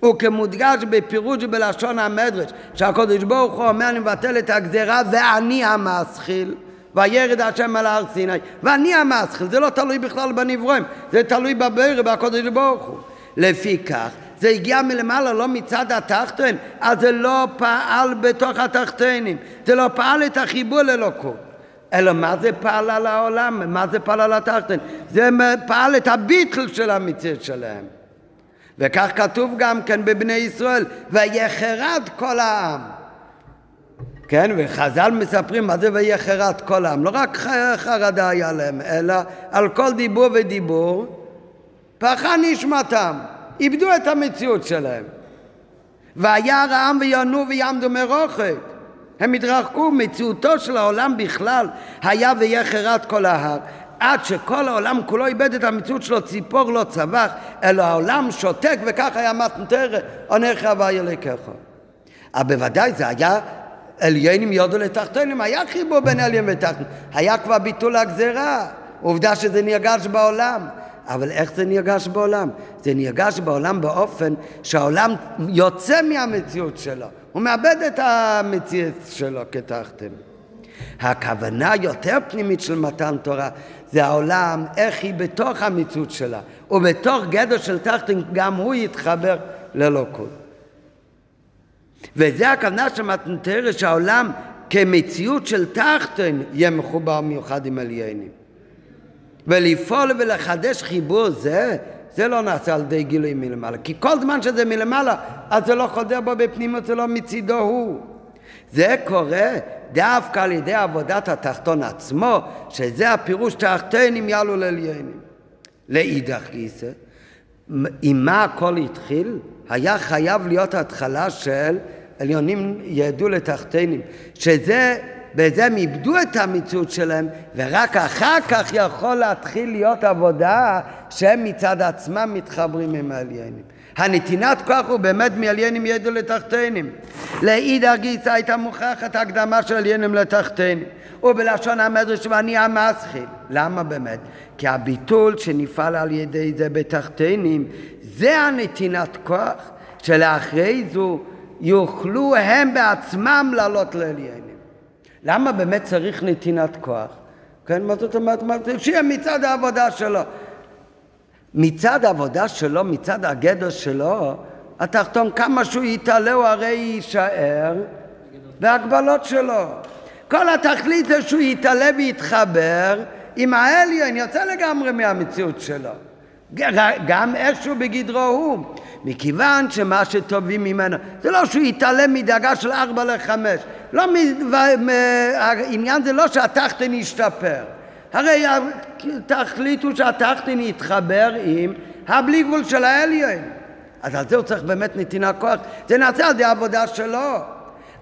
וכמודגש בפירוש בלשון המדרש, שהקדוש ברוך הוא אומר אני מבטל את הגזרה ואני המסחיל וירד השם על הר סיני ואני המסחיל, זה לא תלוי בכלל בנברואים, זה תלוי בבירה, בקדוש ברוך הוא. לפיכך, זה הגיע מלמעלה, לא מצד התחתן, אז זה לא פעל בתוך התחתנים, זה לא פעל את החיבור לאלוקות. אלא מה זה פעל על העולם? מה זה פעל על התחתן? זה פעל את הביטל של המציאות שלהם. וכך כתוב גם כן בבני ישראל, ויחרד כל העם. כן, וחז"ל מספרים מה זה ויחרד כל העם. לא רק חרדה היה להם, אלא על כל דיבור ודיבור פחה נשמתם. איבדו את המציאות שלהם. וירא העם וינועו ויעמדו מרוחק. הם התרחקו, מציאותו של העולם בכלל היה ויחרד כל ההר. עד שכל העולם כולו איבד את המציאות שלו, ציפור לא צבח, אלא העולם שותק וככה היה מתנתר, עונך הוויה לקחה. אבל בוודאי זה היה עליינים יודו לתחתונים, היה חיבור בין עליין ותחתון, היה כבר ביטול הגזרה, עובדה שזה נרגש בעולם. אבל איך זה נרגש בעולם? זה נרגש בעולם באופן שהעולם יוצא מהמציאות שלו, הוא מאבד את המציאות שלו כתחתם. הכוונה יותר פנימית של מתן תורה זה העולם, איך היא בתוך המציאות שלה, ובתוך גדר של תחתן גם הוא יתחבר ללוקות. וזה הכוונה של מתן תורה שהעולם כמציאות של תחתן יהיה מחובר מיוחד עם עליינים. ולפעול ולחדש חיבור זה, זה לא נעשה על ידי גילוי מלמעלה. כי כל זמן שזה מלמעלה, אז זה לא חודר בו בפנימות, זה לא מצידו הוא. זה קורה דווקא על ידי עבודת התחתון עצמו, שזה הפירוש תחתנים יעלו לעליינים. לאידך גיסא, עם מה הכל התחיל? היה חייב להיות התחלה של עליונים ידעו לתחתנים, שזה בזה הם איבדו את המציאות שלהם, ורק אחר כך יכול להתחיל להיות עבודה שהם מצד עצמם מתחברים עם העליינים. הנתינת כוח הוא באמת מעליינים ידעו לתחתינים. לאידך גיסא הייתה מוכחת הקדמה של עליינים לתחתינים. ובלשון המדרש ואני המסחיל. למה באמת? כי הביטול שנפעל על ידי זה בתחתינים זה הנתינת כוח שלאחרי זו יוכלו הם בעצמם לעלות לעליינים. למה באמת צריך נתינת כוח? כן, מה זאת אומרת? שיהיה מצד העבודה שלו. מצד העבודה שלו, מצד הגדר שלו, התחתון כמה שהוא יתעלה הוא הרי יישאר בהגבלות שלו. כל התכלית זה שהוא יתעלה ויתחבר עם האליין, יוצא לגמרי מהמציאות שלו. גם איכשהו בגדרו הוא. מכיוון שמה שטובים ממנו, זה לא שהוא יתעלם מדאגה של ארבע לחמש. לא, העניין זה לא שהתחתן ישתפר. הרי תחליטו שהתחתן יתחבר עם הבלי גבול של העליון. אז על זה הוא צריך באמת נתינה כוח. זה נעשה על ידי העבודה שלו.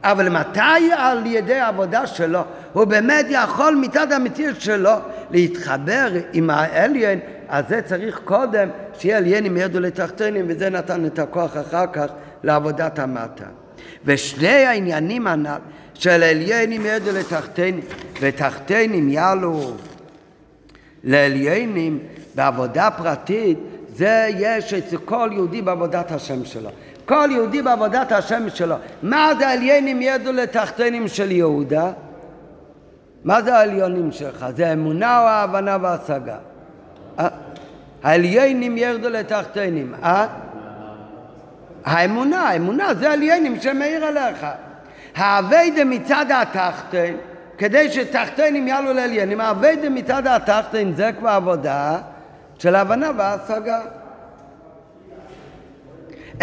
אבל מתי על ידי העבודה שלו הוא באמת יכול מצד המציאות שלו להתחבר עם העליון, אז זה צריך קודם שיהיה עליינים ירדו לתחתנים וזה נתן את הכוח אחר כך לעבודת המטה. ושני העניינים הנ"ל של עליינים ירדו לתחתנים ותחתנים יעלו לעליינים בעבודה פרטית זה יש אצל כל יהודי בעבודת השם שלו. כל יהודי בעבודת השם שלו. מה זה עליינים ידעו לתחתנים של יהודה? מה זה העליונים שלך? זה אמונה או ההבנה וההשגה? העליינים ירדו לתחתנים, אה? האמונה, האמונה זה עליינים שמאיר עליך. האביידה מצד התחתן, כדי שתחתנים יעלו לעליינים, האביידה מצד התחתן זה כבר עבודה של הבנה והשגה.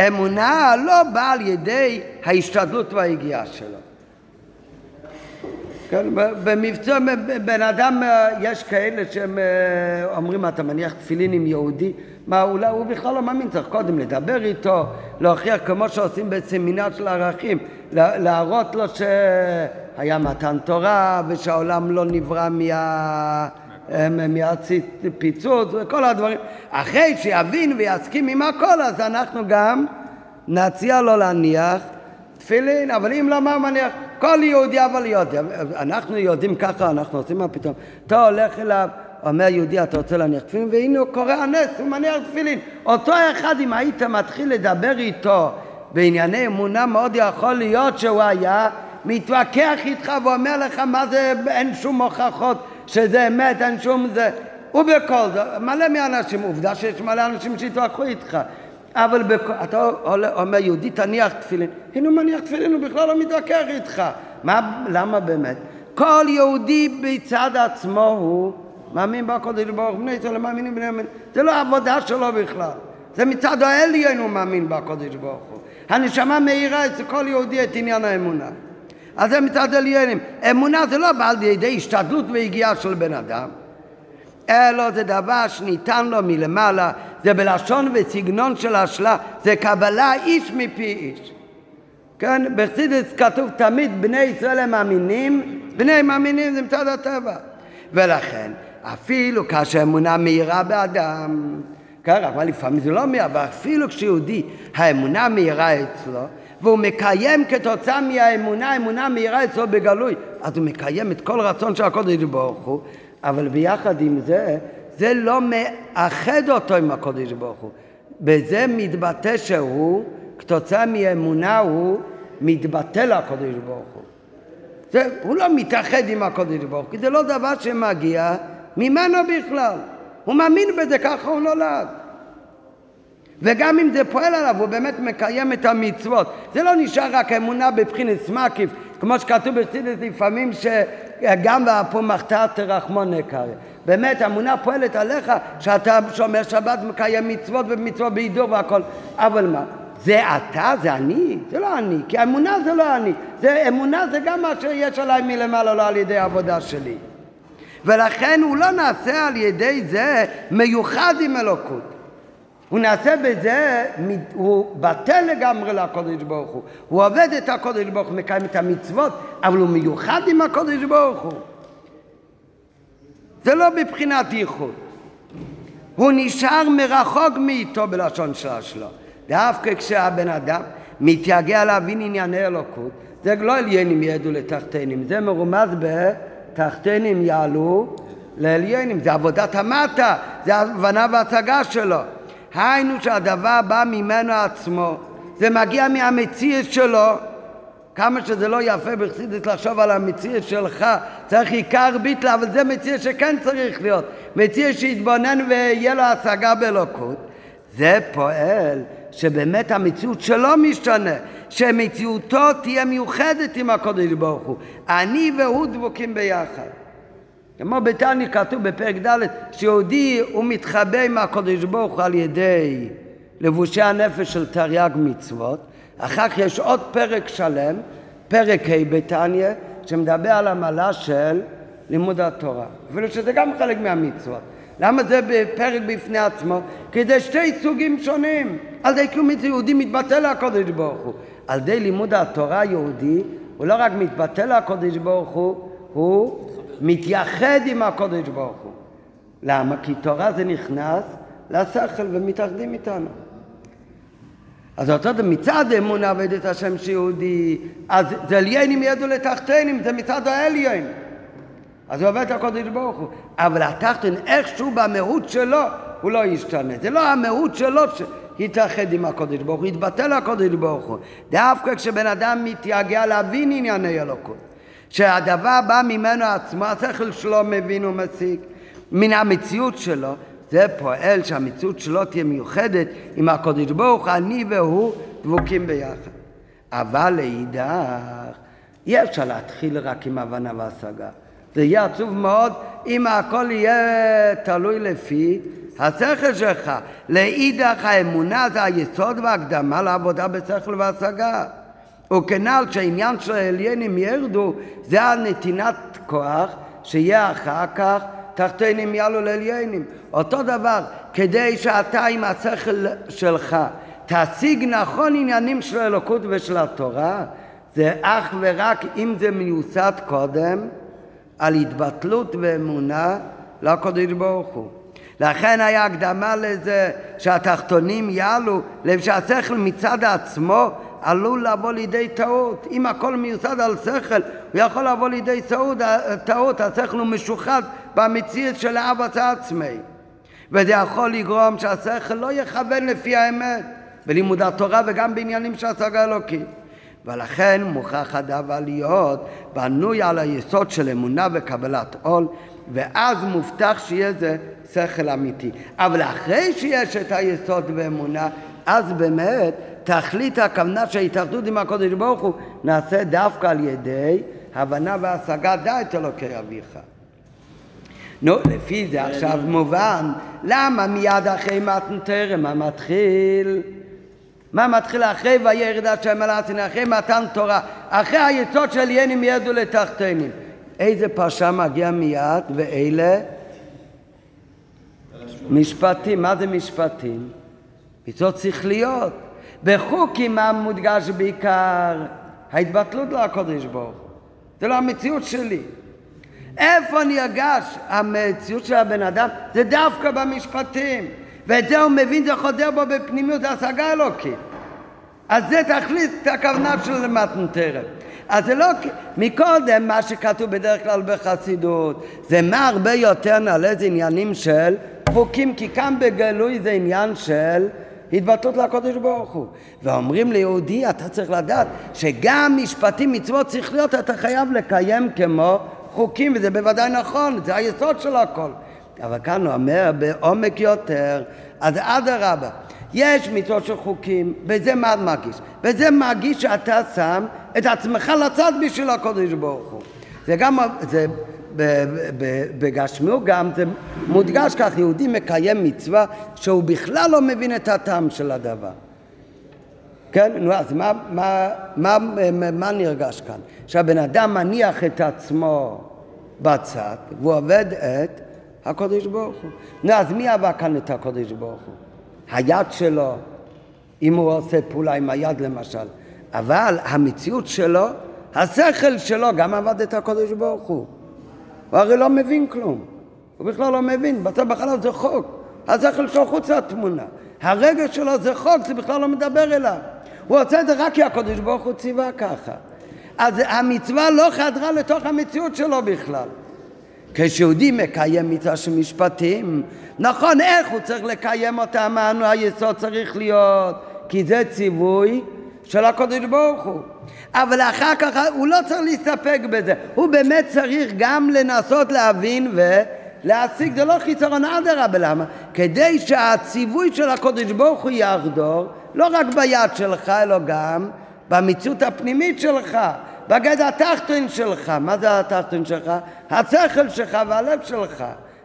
אמונה לא באה על ידי ההשתדלות והיגיעה שלו. כן, במבצע, בן אדם, יש כאלה שהם אה, אומרים, אתה מניח תפילין עם יהודי, מה, אולי הוא בכלל לא מאמין, צריך קודם לדבר איתו, להוכיח כמו שעושים בסמינר של ערכים, להראות לו שהיה מתן תורה ושהעולם לא נברא מה... מהפיצוץ וכל הדברים. אחרי שיבין ויסכים עם הכל, אז אנחנו גם נציע לו להניח תפילין, אבל אם לא, מה מניח? כל יהודי אבל יודע. אנחנו יודעים ככה, אנחנו עושים מה פתאום. אתה הולך אליו, אומר יהודי, אתה רוצה להניח תפילין? והנה הוא קורא הנס, הוא מניח תפילין. אותו אחד, אם היית מתחיל לדבר איתו בענייני אמונה, מאוד יכול להיות שהוא היה מתווכח איתך ואומר לך מה זה, אין שום הוכחות שזה אמת, אין שום זה. ובכל זאת, מלא מאנשים, עובדה שיש מלא אנשים שהתווכחו איתך. אבל בכ... אתה אומר, יהודי תניח תפילין, הנה הוא מניח תפילין, הוא בכלל לא מתווכח איתך. מה, למה באמת? כל יהודי בצד עצמו הוא מאמין בקודש ברוך בני ישראל מאמינים בני אמין. זה לא עבודה שלו בכלל. זה מצד העליון הוא מאמין בקודש ברוך הוא. הנשמה מאירה אצל כל יהודי את עניין האמונה. אז זה מצד עליינים. אמונה זה לא בא על ידי השתדלות ויגיעה של בן אדם, אלא זה דבר שניתן לו מלמעלה, זה בלשון וסגנון של השלה, זה קבלה איש מפי איש. כן, בחסידס כתוב תמיד בני ישראל הם מאמינים, בני מאמינים זה מצד הטבע. ולכן, אפילו כאשר אמונה מאירה באדם, כן, אבל לפעמים זה לא מאיר, אבל אפילו כשיהודי האמונה מאירה אצלו, והוא מקיים כתוצאה מהאמונה, האמונה מאירה אצלו בגלוי, אז הוא מקיים את כל רצון של הקודש ברוך הוא, אבל ביחד עם זה, זה לא מאחד אותו עם הקודש ברוך הוא. בזה מתבטא שהוא, כתוצאה מאמונה הוא מתבטל הקודש ברוך הוא. זה, הוא לא מתאחד עם הקודש ברוך הוא, כי זה לא דבר שמגיע ממנו בכלל. הוא מאמין בזה, ככה הוא נולד. וגם אם זה פועל עליו, הוא באמת מקיים את המצוות. זה לא נשאר רק אמונה בבחינת מקיף, כמו שכתוב בחסידס לפעמים שגם ואפו מחתת תרחמון נקרא. באמת, אמונה פועלת עליך שאתה שומר שבת, מקיים מצוות ומצוות בהידור והכל. אבל מה? זה אתה? זה אני? זה לא אני, כי אמונה זה לא אני. זה, אמונה זה גם מה שיש עליי מלמעלה, לא על ידי העבודה שלי. ולכן הוא לא נעשה על ידי זה מיוחד עם אלוקות. הוא נעשה בזה, הוא בטל לגמרי לקודש ברוך הוא. הוא עובד את הקודש ברוך הוא, מקיים את המצוות, אבל הוא מיוחד עם הקודש ברוך הוא. זה לא בבחינת ייחוד. הוא נשאר מרחוק מאיתו בלשון של השלום. דווקא כשהבן אדם מתייגע להבין ענייני אלוקות, זה לא עליינים ידעו לתחתנים, זה מרומז בתחתנים יעלו לעליינים, זה עבודת המטה, זה הבנה והצגה שלו. היינו שהדבר בא ממנו עצמו, זה מגיע מהמציאות שלו. כמה שזה לא יפה בחסידות לחשוב על המציאות שלך, צריך עיקר ביטלה, אבל זה מציאות שכן צריך להיות. מציאות שיתבונן ויהיה לו השגה באלוקות. זה פועל שבאמת המציאות שלו משתנה, שמציאותו תהיה מיוחדת עם הקודש ברוך הוא. אני והוא דבוקים ביחד. כמו בתניא כתוב בפרק ד' שיהודי הוא מתחבא עם הקודש ברוך על ידי לבושי הנפש של תרי"ג מצוות אחר כך יש עוד פרק שלם, פרק ה' בתניא, שמדבר על המעלה של לימוד התורה. אפילו שזה גם חלק מהמצוות. למה זה בפרק בפני עצמו? כי זה שתי סוגים שונים. על ידי כלום יהודי מתבטל לקודש ברוך הוא. על ידי לימוד התורה יהודי, הוא לא רק מתבטל לקודש ברוך הוא, הוא מתייחד עם הקודש ברוך הוא. למה? כי תורה זה נכנס לשכל ומתאחדים איתנו. אז אותו מצד אמון עבד את השם שיהודי, אז זה עליינים ידעו לתחתנים, זה מצד העליין. אז הוא עובד את הקודש ברוך הוא. אבל התחתן איכשהו במהות שלו, הוא לא ישתנה. זה לא המהות שלו שהתאחד עם הקודש ברוך הוא, התבטל הקודש ברוך הוא. דווקא כשבן אדם מתייגע להבין ענייני אלוקות, שהדבר בא ממנו עצמו, השכל שלו מבין ומסיק, מן המציאות שלו, זה פועל שהמציאות שלו תהיה מיוחדת עם הקודש ברוך אני והוא דבוקים ביחד. אבל לאידך, אי אפשר להתחיל רק עם הבנה והשגה. זה יהיה עצוב מאוד אם הכל יהיה תלוי לפי השכל שלך. לאידך האמונה זה היסוד והקדמה לעבודה בשכל והשגה. וכנ"ל שהעניין של העליינים ירדו זה הנתינת כוח שיהיה אחר כך תחתינים יעלו לעליינים. אותו דבר, כדי שאתה עם השכל שלך תשיג נכון עניינים של אלוקות ושל התורה, זה אך ורק אם זה מיוסד קודם על התבטלות ואמונה לקודש ברוך הוא. לכן היה הקדמה לזה שהתחתונים יעלו, לב שהשכל מצד עצמו עלול לבוא לידי טעות. אם הכל מיוסד על שכל, הוא יכול לבוא לידי טעות, טעות השכל הוא משוחד במציאות של האב עצמי. וזה יכול לגרום שהשכל לא יכוון לפי האמת בלימוד התורה וגם בעניינים של השגה אלוקית. ולכן מוכרח הדבר להיות בנוי על היסוד של אמונה וקבלת עול, ואז מובטח שיהיה זה שכל אמיתי. אבל אחרי שיש את היסוד ואמונה, אז באמת תכלית הכוונה של ההתאחדות עם הקודש ברוך הוא נעשה דווקא על ידי הבנה והשגה דע את אלוקי אביך. נו, לפי זה עכשיו מובן למה מיד אחרי מתן תרם המתחיל מה מתחיל אחרי וירד עד שם אלעצין, אחרי מתן תורה, אחרי היסוד של ינים ידו לתחתנים. איזה פרשה מגיע מיד ואלה? משפטים, מה זה משפטים? מצוות שכליות. בחוקים מה מודגש בעיקר? ההתבטלות לקודש ברוך הוא. זה לא המציאות שלי. איפה נרגש המציאות של הבן אדם? זה דווקא במשפטים. ואת זה הוא מבין, זה חודר בו בפנימיות ההשגה אלוקית. אז זה תכלית הכוונה של מתן תרם. אז זה לא, מקודם מה שכתוב בדרך כלל בחסידות, זה מה הרבה יותר נעלה זה עניינים של חוקים, כי כאן בגלוי זה עניין של התבטאות לקודש ברוך הוא. ואומרים ליהודי, אתה צריך לדעת שגם משפטים, מצוות להיות, אתה חייב לקיים כמו חוקים, וזה בוודאי נכון, זה היסוד של הכל. אבל כאן הוא אומר בעומק יותר, אז אדרבה, יש מצוות של חוקים, בזה מה מרגיש? בזה מרגיש שאתה שם את עצמך לצד בשביל הקודש ברוך הוא. זה גם, זה בגשמיות גם, זה מודגש כך, יהודי מקיים מצווה שהוא בכלל לא מבין את הטעם של הדבר. כן? נו, אז מה, מה, מה, מה, מה נרגש כאן? שהבן אדם מניח את עצמו בצד, והוא עובד את הקודש ברוך הוא. נו, אז מי עבר כאן את הקודש ברוך הוא? היד שלו, אם הוא עושה פעולה עם היד למשל. אבל המציאות שלו, השכל שלו גם עבד את הקודש ברוך הוא. הוא הרי לא מבין כלום. הוא בכלל לא מבין, בצד בחלב זה חוק. השכל שלו חוץ לתמונה. הרגש שלו זה חוק, זה בכלל לא מדבר אליו. הוא עושה את זה רק כי הקודש ברוך הוא ציווה ככה. אז המצווה לא חדרה לתוך המציאות שלו בכלל. כשיהודי מקיים מצווה של משפטים, נכון, איך הוא צריך לקיים אותה? אמרנו, היסוד צריך להיות, כי זה ציווי של הקודש ברוך הוא. אבל אחר כך הוא לא צריך להסתפק בזה, הוא באמת צריך גם לנסות להבין ולהשיג, זה לא חיסרון אדרבה, למה? כדי שהציווי של הקודש ברוך הוא יחדור, לא רק ביד שלך, אלא גם במציאות הפנימית שלך. בגד התחתון שלך. מה זה התחתון שלך? השכל שלך והלב שלך.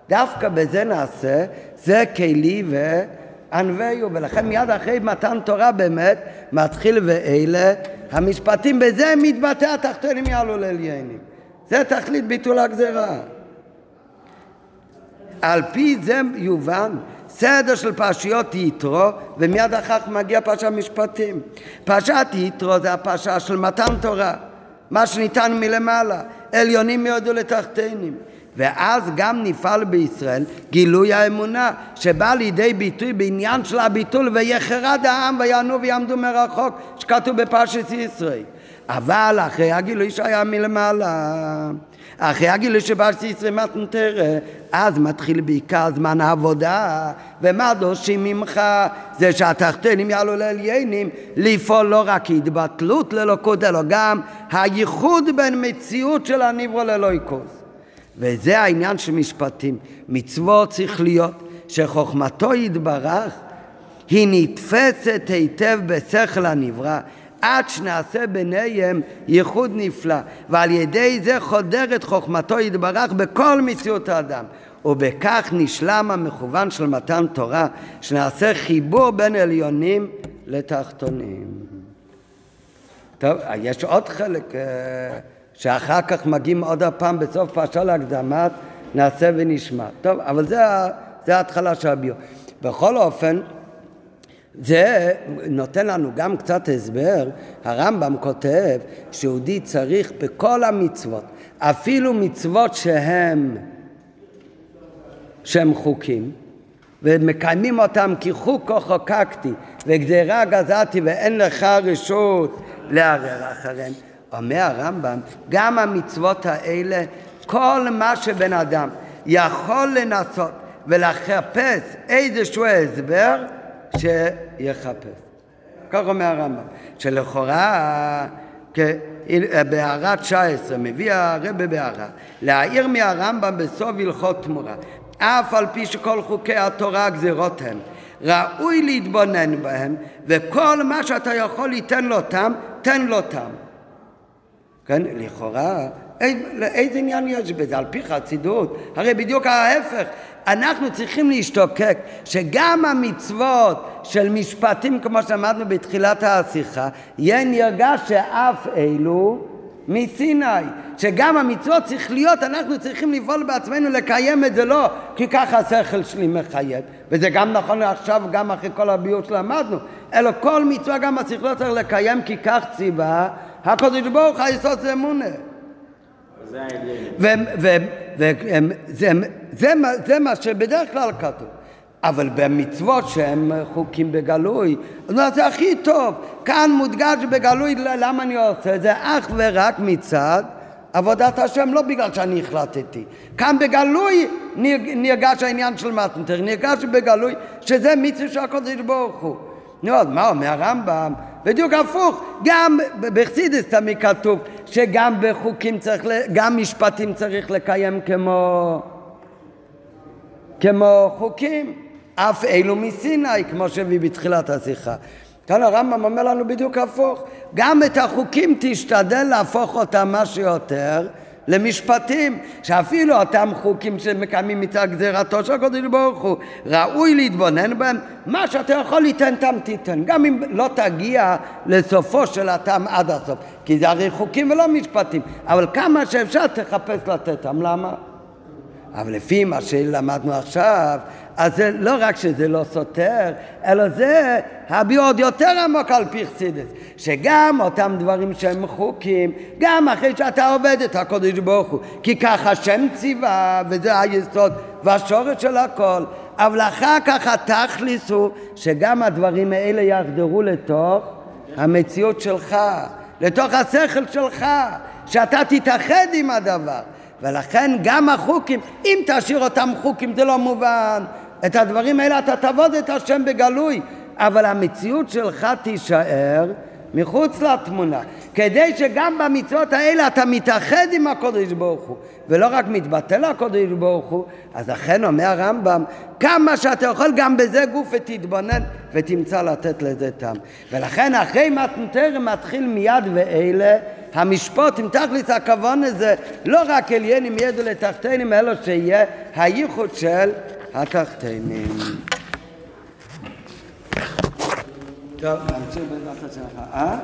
דווקא בזה נעשה, זה כלי וענווהו, ולכן מיד אחרי מתן תורה באמת מתחיל ואלה המשפטים, בזה מתבטא התחתונים יעלו לעליינים. זה תכלית ביטול הגזרה. על פי זה יובן סדר של פרשיות יתרו, ומיד אחר כך מגיע פרשת משפטים. פרשת יתרו זה הפרשה של מתן תורה. מה שניתן מלמעלה, עליונים ירדו לתחתינים. ואז גם נפעל בישראל גילוי האמונה שבא לידי ביטוי בעניין של הביטול ויחרד העם ויענו ויעמדו מרחוק שכתוב בפרשת ישראל אבל אחרי הגילוי שהיה מלמעלה אחרי הגילוי פרשת ישראל מתנתרא אז מתחיל בעיקר זמן העבודה, ומה דורשים ממך? זה שהתחתנים יעלו לעליינים, לפעול לא רק התבטלות ללוקות, אלא גם הייחוד בין מציאות של הניברו ללויקוס. וזה העניין של משפטים. מצוות צריך להיות שחוכמתו יתברך, היא נתפסת היטב בשכל הנברא. עד שנעשה ביניהם ייחוד נפלא, ועל ידי זה חודרת חוכמתו יתברך בכל מציאות האדם. ובכך נשלם המכוון של מתן תורה, שנעשה חיבור בין עליונים לתחתונים. טוב, יש עוד חלק אה, שאחר כך מגיעים עוד הפעם בסוף פרשה להקדמת נעשה ונשמע. טוב, אבל זה, זה ההתחלה של הביור. בכל אופן, זה נותן לנו גם קצת הסבר, הרמב"ם כותב שיהודי צריך בכל המצוות, אפילו מצוות שהם, שהם חוקים, ומקיימים אותם כי חוקו חוקקתי וגזירה גזרתי ואין לך רשות לערער אחריהם. אומר הרמב"ם, גם המצוות האלה, כל מה שבן אדם יכול לנסות ולחפש איזשהו הסבר, שיחפש. כך אומר הרמב"ם, שלכאורה בהערה 19 מביא הרבה בהערה להעיר מהרמב"ם בסוף הלכות תמורה אף על פי שכל חוקי התורה גזירות הן ראוי להתבונן בהם וכל מה שאתה יכול ליתן לו תם, תן לו תם. כן, לכאורה איזה עניין יש בזה? על פי חסידות, הרי בדיוק ההפך. אנחנו צריכים להשתוקק שגם המצוות של משפטים, כמו שאמרנו בתחילת השיחה, יהיה נרגש שאף אלו מסיני, שגם המצוות צריך להיות, אנחנו צריכים לפעול בעצמנו לקיים את זה לא כי ככה השכל שלי מחייב, וזה גם נכון עכשיו, גם אחרי כל הביור שלמדנו, אלא כל מצווה גם השכלו צריך לקיים כי כך ציווה הקדוש ברוך הוא היסוד זה אמונה. זה מה שבדרך כלל כתוב. אבל במצוות שהן חוקים בגלוי, זה הכי טוב. כאן מודגש בגלוי, למה אני עושה את זה? אך ורק מצד עבודת השם, לא בגלל שאני החלטתי. כאן בגלוי נרגש העניין של מתנתר, נרגש בגלוי שזה מצווה של הקודש ברוך הוא. נו, אז מה אומר הרמב"ם? בדיוק הפוך, גם בחסידס תמיד כתוב שגם בחוקים צריך, גם משפטים צריך לקיים כמו, כמו חוקים, אף אלו מסיני, כמו שהביא בתחילת השיחה. כאן הרמב"ם אומר לנו בדיוק הפוך, גם את החוקים תשתדל להפוך אותם מה שיותר למשפטים, שאפילו אותם חוקים שמקיימים מצד גזירתו של הקדוש ברוך הוא, ראוי להתבונן בהם, מה שאתה יכול ליתן תם תיתן, גם אם לא תגיע לסופו של התם עד הסוף, כי זה הרי חוקים ולא משפטים, אבל כמה שאפשר תחפש לתת תם, למה? אבל לפי מה שלמדנו עכשיו, אז זה לא רק שזה לא סותר, אלא זה הביאו עוד יותר עמוק על פי חסידס, שגם אותם דברים שהם חוקים, גם אחרי שאתה עובד את הקודש ברוך הוא, כי ככה השם ציווה, וזה היסוד והשורש של הכל, אבל אחר כך התכליס הוא שגם הדברים האלה יחדרו לתוך המציאות שלך, לתוך השכל שלך, שאתה תתאחד עם הדבר. ולכן גם החוקים, אם תשאיר אותם חוקים זה לא מובן. את הדברים האלה אתה תעבוד את השם בגלוי, אבל המציאות שלך תישאר מחוץ לתמונה, כדי שגם במצוות האלה אתה מתאחד עם הקודש ברוך הוא, ולא רק מתבטל הקודש ברוך הוא, אז אכן אומר הרמב"ם, כמה שאתה יכול גם בזה גוף ותתבונן ותמצא לתת לזה טעם. ולכן אחרי מתנתרם מתחיל מיד ואלה המשפוט עם תכלית הכוון הזה, לא רק עליינים ידעו לתחתינים, אלא שיהיה הייחוד של התחתינים. טוב, נמשיך בדף שלך. אה?